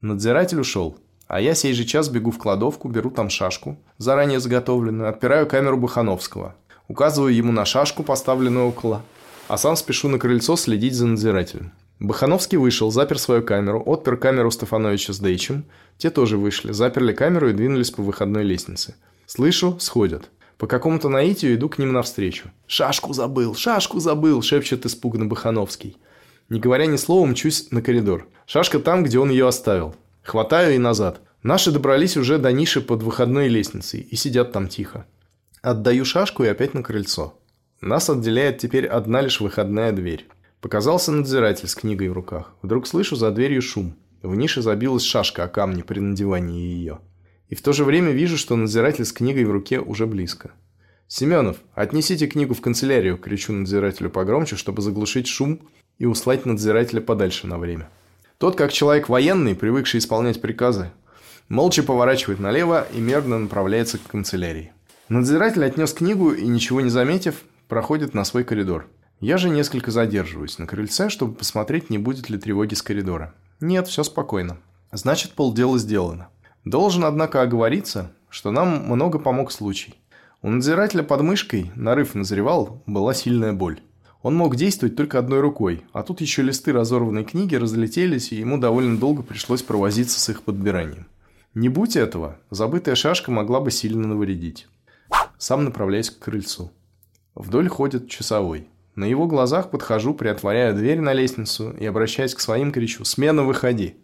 Надзиратель ушел. А я сей же час бегу в кладовку, беру там шашку, заранее заготовленную, отпираю камеру Бахановского. Указываю ему на шашку, поставленную около, а сам спешу на крыльцо следить за надзирателем. Бахановский вышел, запер свою камеру, отпер камеру Стефановича с Дейчем. Те тоже вышли, заперли камеру и двинулись по выходной лестнице. Слышу, сходят. По какому-то наитию иду к ним навстречу. «Шашку забыл! Шашку забыл!» – шепчет испуганно Бахановский. Не говоря ни слова, мчусь на коридор. Шашка там, где он ее оставил. Хватаю и назад. Наши добрались уже до ниши под выходной лестницей и сидят там тихо. Отдаю шашку и опять на крыльцо. Нас отделяет теперь одна лишь выходная дверь. Показался надзиратель с книгой в руках. Вдруг слышу за дверью шум. В нише забилась шашка о камне при надевании ее. И в то же время вижу, что надзиратель с книгой в руке уже близко. «Семенов, отнесите книгу в канцелярию!» – кричу надзирателю погромче, чтобы заглушить шум и услать надзирателя подальше на время. Тот, как человек военный, привыкший исполнять приказы, молча поворачивает налево и мерно направляется к канцелярии. Надзиратель отнес книгу и, ничего не заметив, проходит на свой коридор. Я же несколько задерживаюсь на крыльце, чтобы посмотреть, не будет ли тревоги с коридора. Нет, все спокойно. Значит, полдела сделано. Должен, однако, оговориться, что нам много помог случай. У надзирателя под мышкой, нарыв назревал, была сильная боль. Он мог действовать только одной рукой, а тут еще листы разорванной книги разлетелись, и ему довольно долго пришлось провозиться с их подбиранием. Не будь этого, забытая шашка могла бы сильно навредить. Сам направляюсь к крыльцу. Вдоль ходит часовой. На его глазах подхожу, приотворяю дверь на лестницу и, обращаясь к своим, кричу «Смена, выходи!».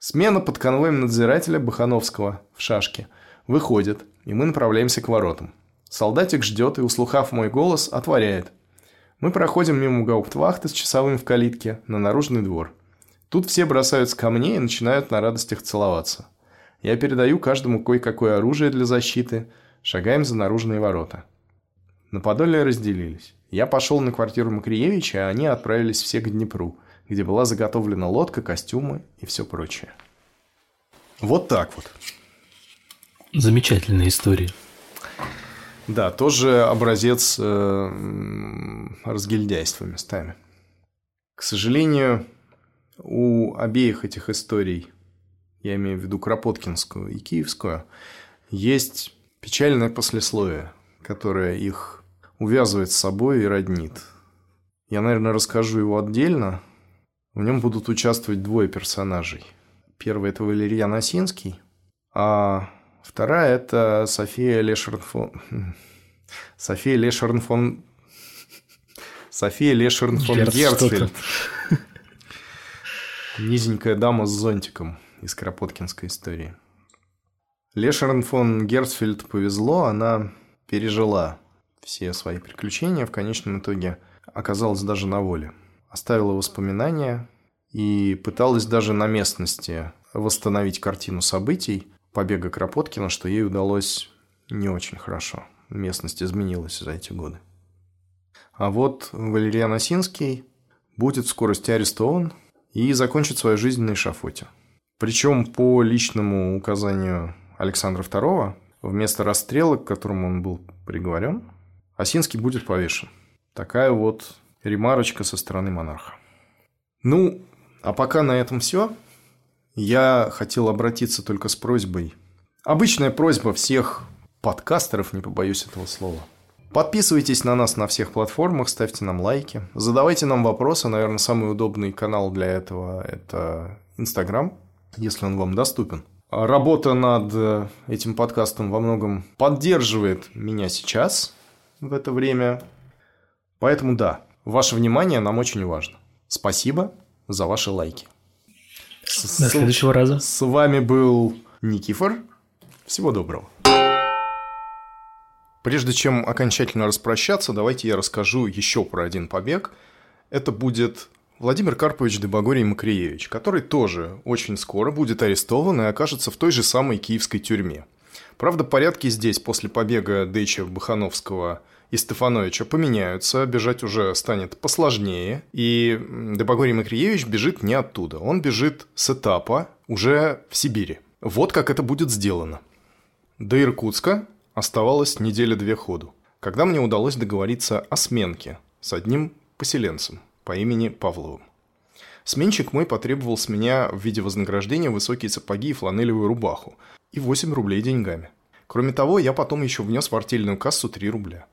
Смена под конвоем надзирателя Бахановского в шашке выходит, и мы направляемся к воротам. Солдатик ждет и, услыхав мой голос, отворяет – мы проходим мимо гауптвахты с часовым в калитке на наружный двор. Тут все бросаются ко мне и начинают на радостях целоваться. Я передаю каждому кое-какое оружие для защиты, шагаем за наружные ворота. На Подоле разделились. Я пошел на квартиру Макриевича, а они отправились все к Днепру, где была заготовлена лодка, костюмы и все прочее. Вот так вот. Замечательная история. Да, тоже образец э, разгильдяйства местами. К сожалению, у обеих этих историй, я имею в виду Кропоткинскую и Киевскую, есть печальное послесловие, которое их увязывает с собой и роднит. Я, наверное, расскажу его отдельно. В нем будут участвовать двое персонажей. Первый – это Валерьян Осинский, а Вторая – это София Лешерн фон... София Лешерн фон... София Лешерн фон Герцфельд. Низенькая дама с зонтиком из Кропоткинской истории. Лешерн фон Герцфельд повезло, она пережила все свои приключения, в конечном итоге оказалась даже на воле. Оставила воспоминания и пыталась даже на местности восстановить картину событий, побега Кропоткина, что ей удалось не очень хорошо. Местность изменилась за эти годы. А вот Валериан Осинский будет в скорости арестован и закончит свою жизнь на эшафоте. Причем по личному указанию Александра II вместо расстрела, к которому он был приговорен, Осинский будет повешен. Такая вот ремарочка со стороны монарха. Ну, а пока на этом все. Я хотел обратиться только с просьбой. Обычная просьба всех подкастеров, не побоюсь этого слова. Подписывайтесь на нас на всех платформах, ставьте нам лайки, задавайте нам вопросы. Наверное, самый удобный канал для этого – это Инстаграм, если он вам доступен. Работа над этим подкастом во многом поддерживает меня сейчас, в это время. Поэтому да, ваше внимание нам очень важно. Спасибо за ваши лайки. До следующего раза. С вами был Никифор. Всего доброго. Прежде чем окончательно распрощаться, давайте я расскажу еще про один побег. Это будет Владимир Карпович Дебагорий Макриевич, который тоже очень скоро будет арестован и окажется в той же самой киевской тюрьме. Правда, порядки здесь после побега Дэча Бахановского и Стефановича поменяются, бежать уже станет посложнее, и Дебагорий Макриевич бежит не оттуда, он бежит с этапа уже в Сибири. Вот как это будет сделано. До Иркутска Оставалось неделя две ходу, когда мне удалось договориться о сменке с одним поселенцем по имени Павловым. Сменщик мой потребовал с меня в виде вознаграждения высокие сапоги и фланелевую рубаху и 8 рублей деньгами. Кроме того, я потом еще внес в артельную кассу 3 рубля.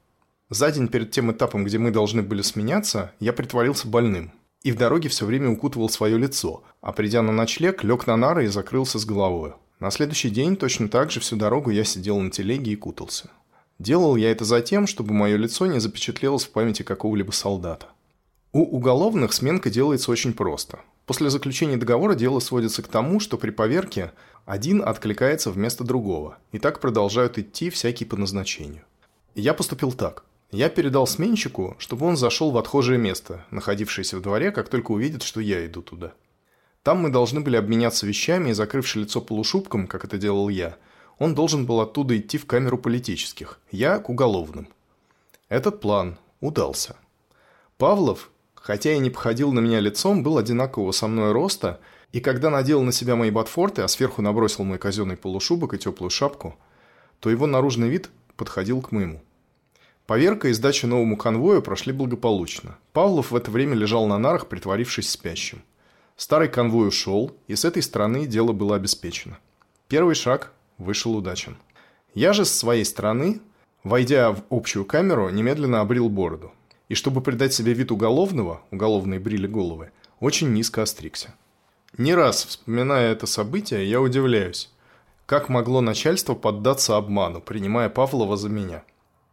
За день перед тем этапом, где мы должны были сменяться, я притворился больным. И в дороге все время укутывал свое лицо, а придя на ночлег, лег на нары и закрылся с головой. На следующий день точно так же всю дорогу я сидел на телеге и кутался. Делал я это за тем, чтобы мое лицо не запечатлелось в памяти какого-либо солдата. У уголовных сменка делается очень просто. После заключения договора дело сводится к тому, что при поверке один откликается вместо другого, и так продолжают идти всякие по назначению. я поступил так. Я передал сменщику, чтобы он зашел в отхожее место, находившееся в дворе, как только увидит, что я иду туда. Там мы должны были обменяться вещами, и, закрывши лицо полушубком, как это делал я, он должен был оттуда идти в камеру политических, я к уголовным. Этот план удался. Павлов, хотя и не походил на меня лицом, был одинакового со мной роста, и когда надел на себя мои ботфорты, а сверху набросил мой казенный полушубок и теплую шапку, то его наружный вид подходил к моему. Поверка и сдача новому конвою прошли благополучно. Павлов в это время лежал на нарах, притворившись спящим. Старый конвой ушел, и с этой стороны дело было обеспечено. Первый шаг вышел удачен. Я же с своей стороны, войдя в общую камеру, немедленно обрил бороду. И чтобы придать себе вид уголовного, уголовные брили головы, очень низко остригся. Не раз, вспоминая это событие, я удивляюсь, как могло начальство поддаться обману, принимая Павлова за меня.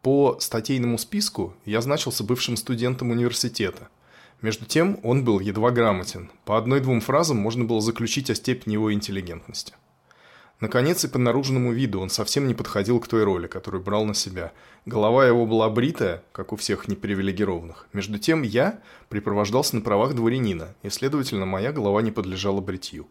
По статейному списку я значился бывшим студентом университета – между тем, он был едва грамотен. По одной-двум фразам можно было заключить о степени его интеллигентности. Наконец, и по наружному виду он совсем не подходил к той роли, которую брал на себя. Голова его была бритая, как у всех непривилегированных. Между тем, я припровождался на правах дворянина, и, следовательно, моя голова не подлежала бритью.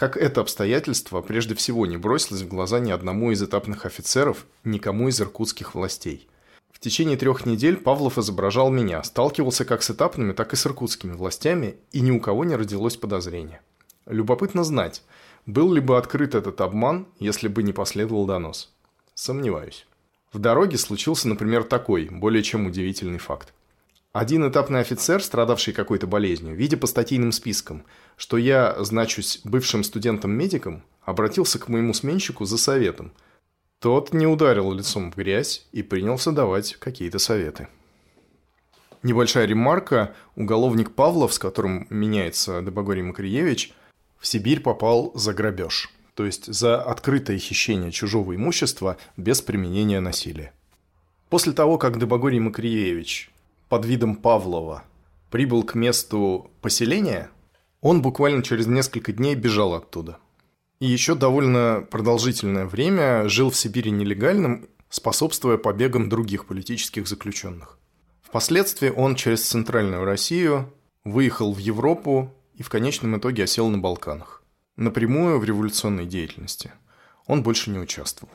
Как это обстоятельство прежде всего не бросилось в глаза ни одному из этапных офицеров, никому из иркутских властей. В течение трех недель Павлов изображал меня, сталкивался как с этапными, так и с иркутскими властями, и ни у кого не родилось подозрения. Любопытно знать, был ли бы открыт этот обман, если бы не последовал донос. Сомневаюсь. В дороге случился, например, такой, более чем удивительный факт. Один этапный офицер, страдавший какой-то болезнью, видя по статейным спискам, что я значусь бывшим студентом-медиком, обратился к моему сменщику за советом – тот не ударил лицом в грязь и принялся давать какие-то советы. Небольшая ремарка. Уголовник Павлов, с которым меняется Добогорий Макриевич, в Сибирь попал за грабеж. То есть за открытое хищение чужого имущества без применения насилия. После того, как Добогорий Макриевич под видом Павлова прибыл к месту поселения, он буквально через несколько дней бежал оттуда – и еще довольно продолжительное время жил в Сибири нелегальным, способствуя побегам других политических заключенных. Впоследствии он через Центральную Россию выехал в Европу и в конечном итоге осел на Балканах. Напрямую в революционной деятельности он больше не участвовал.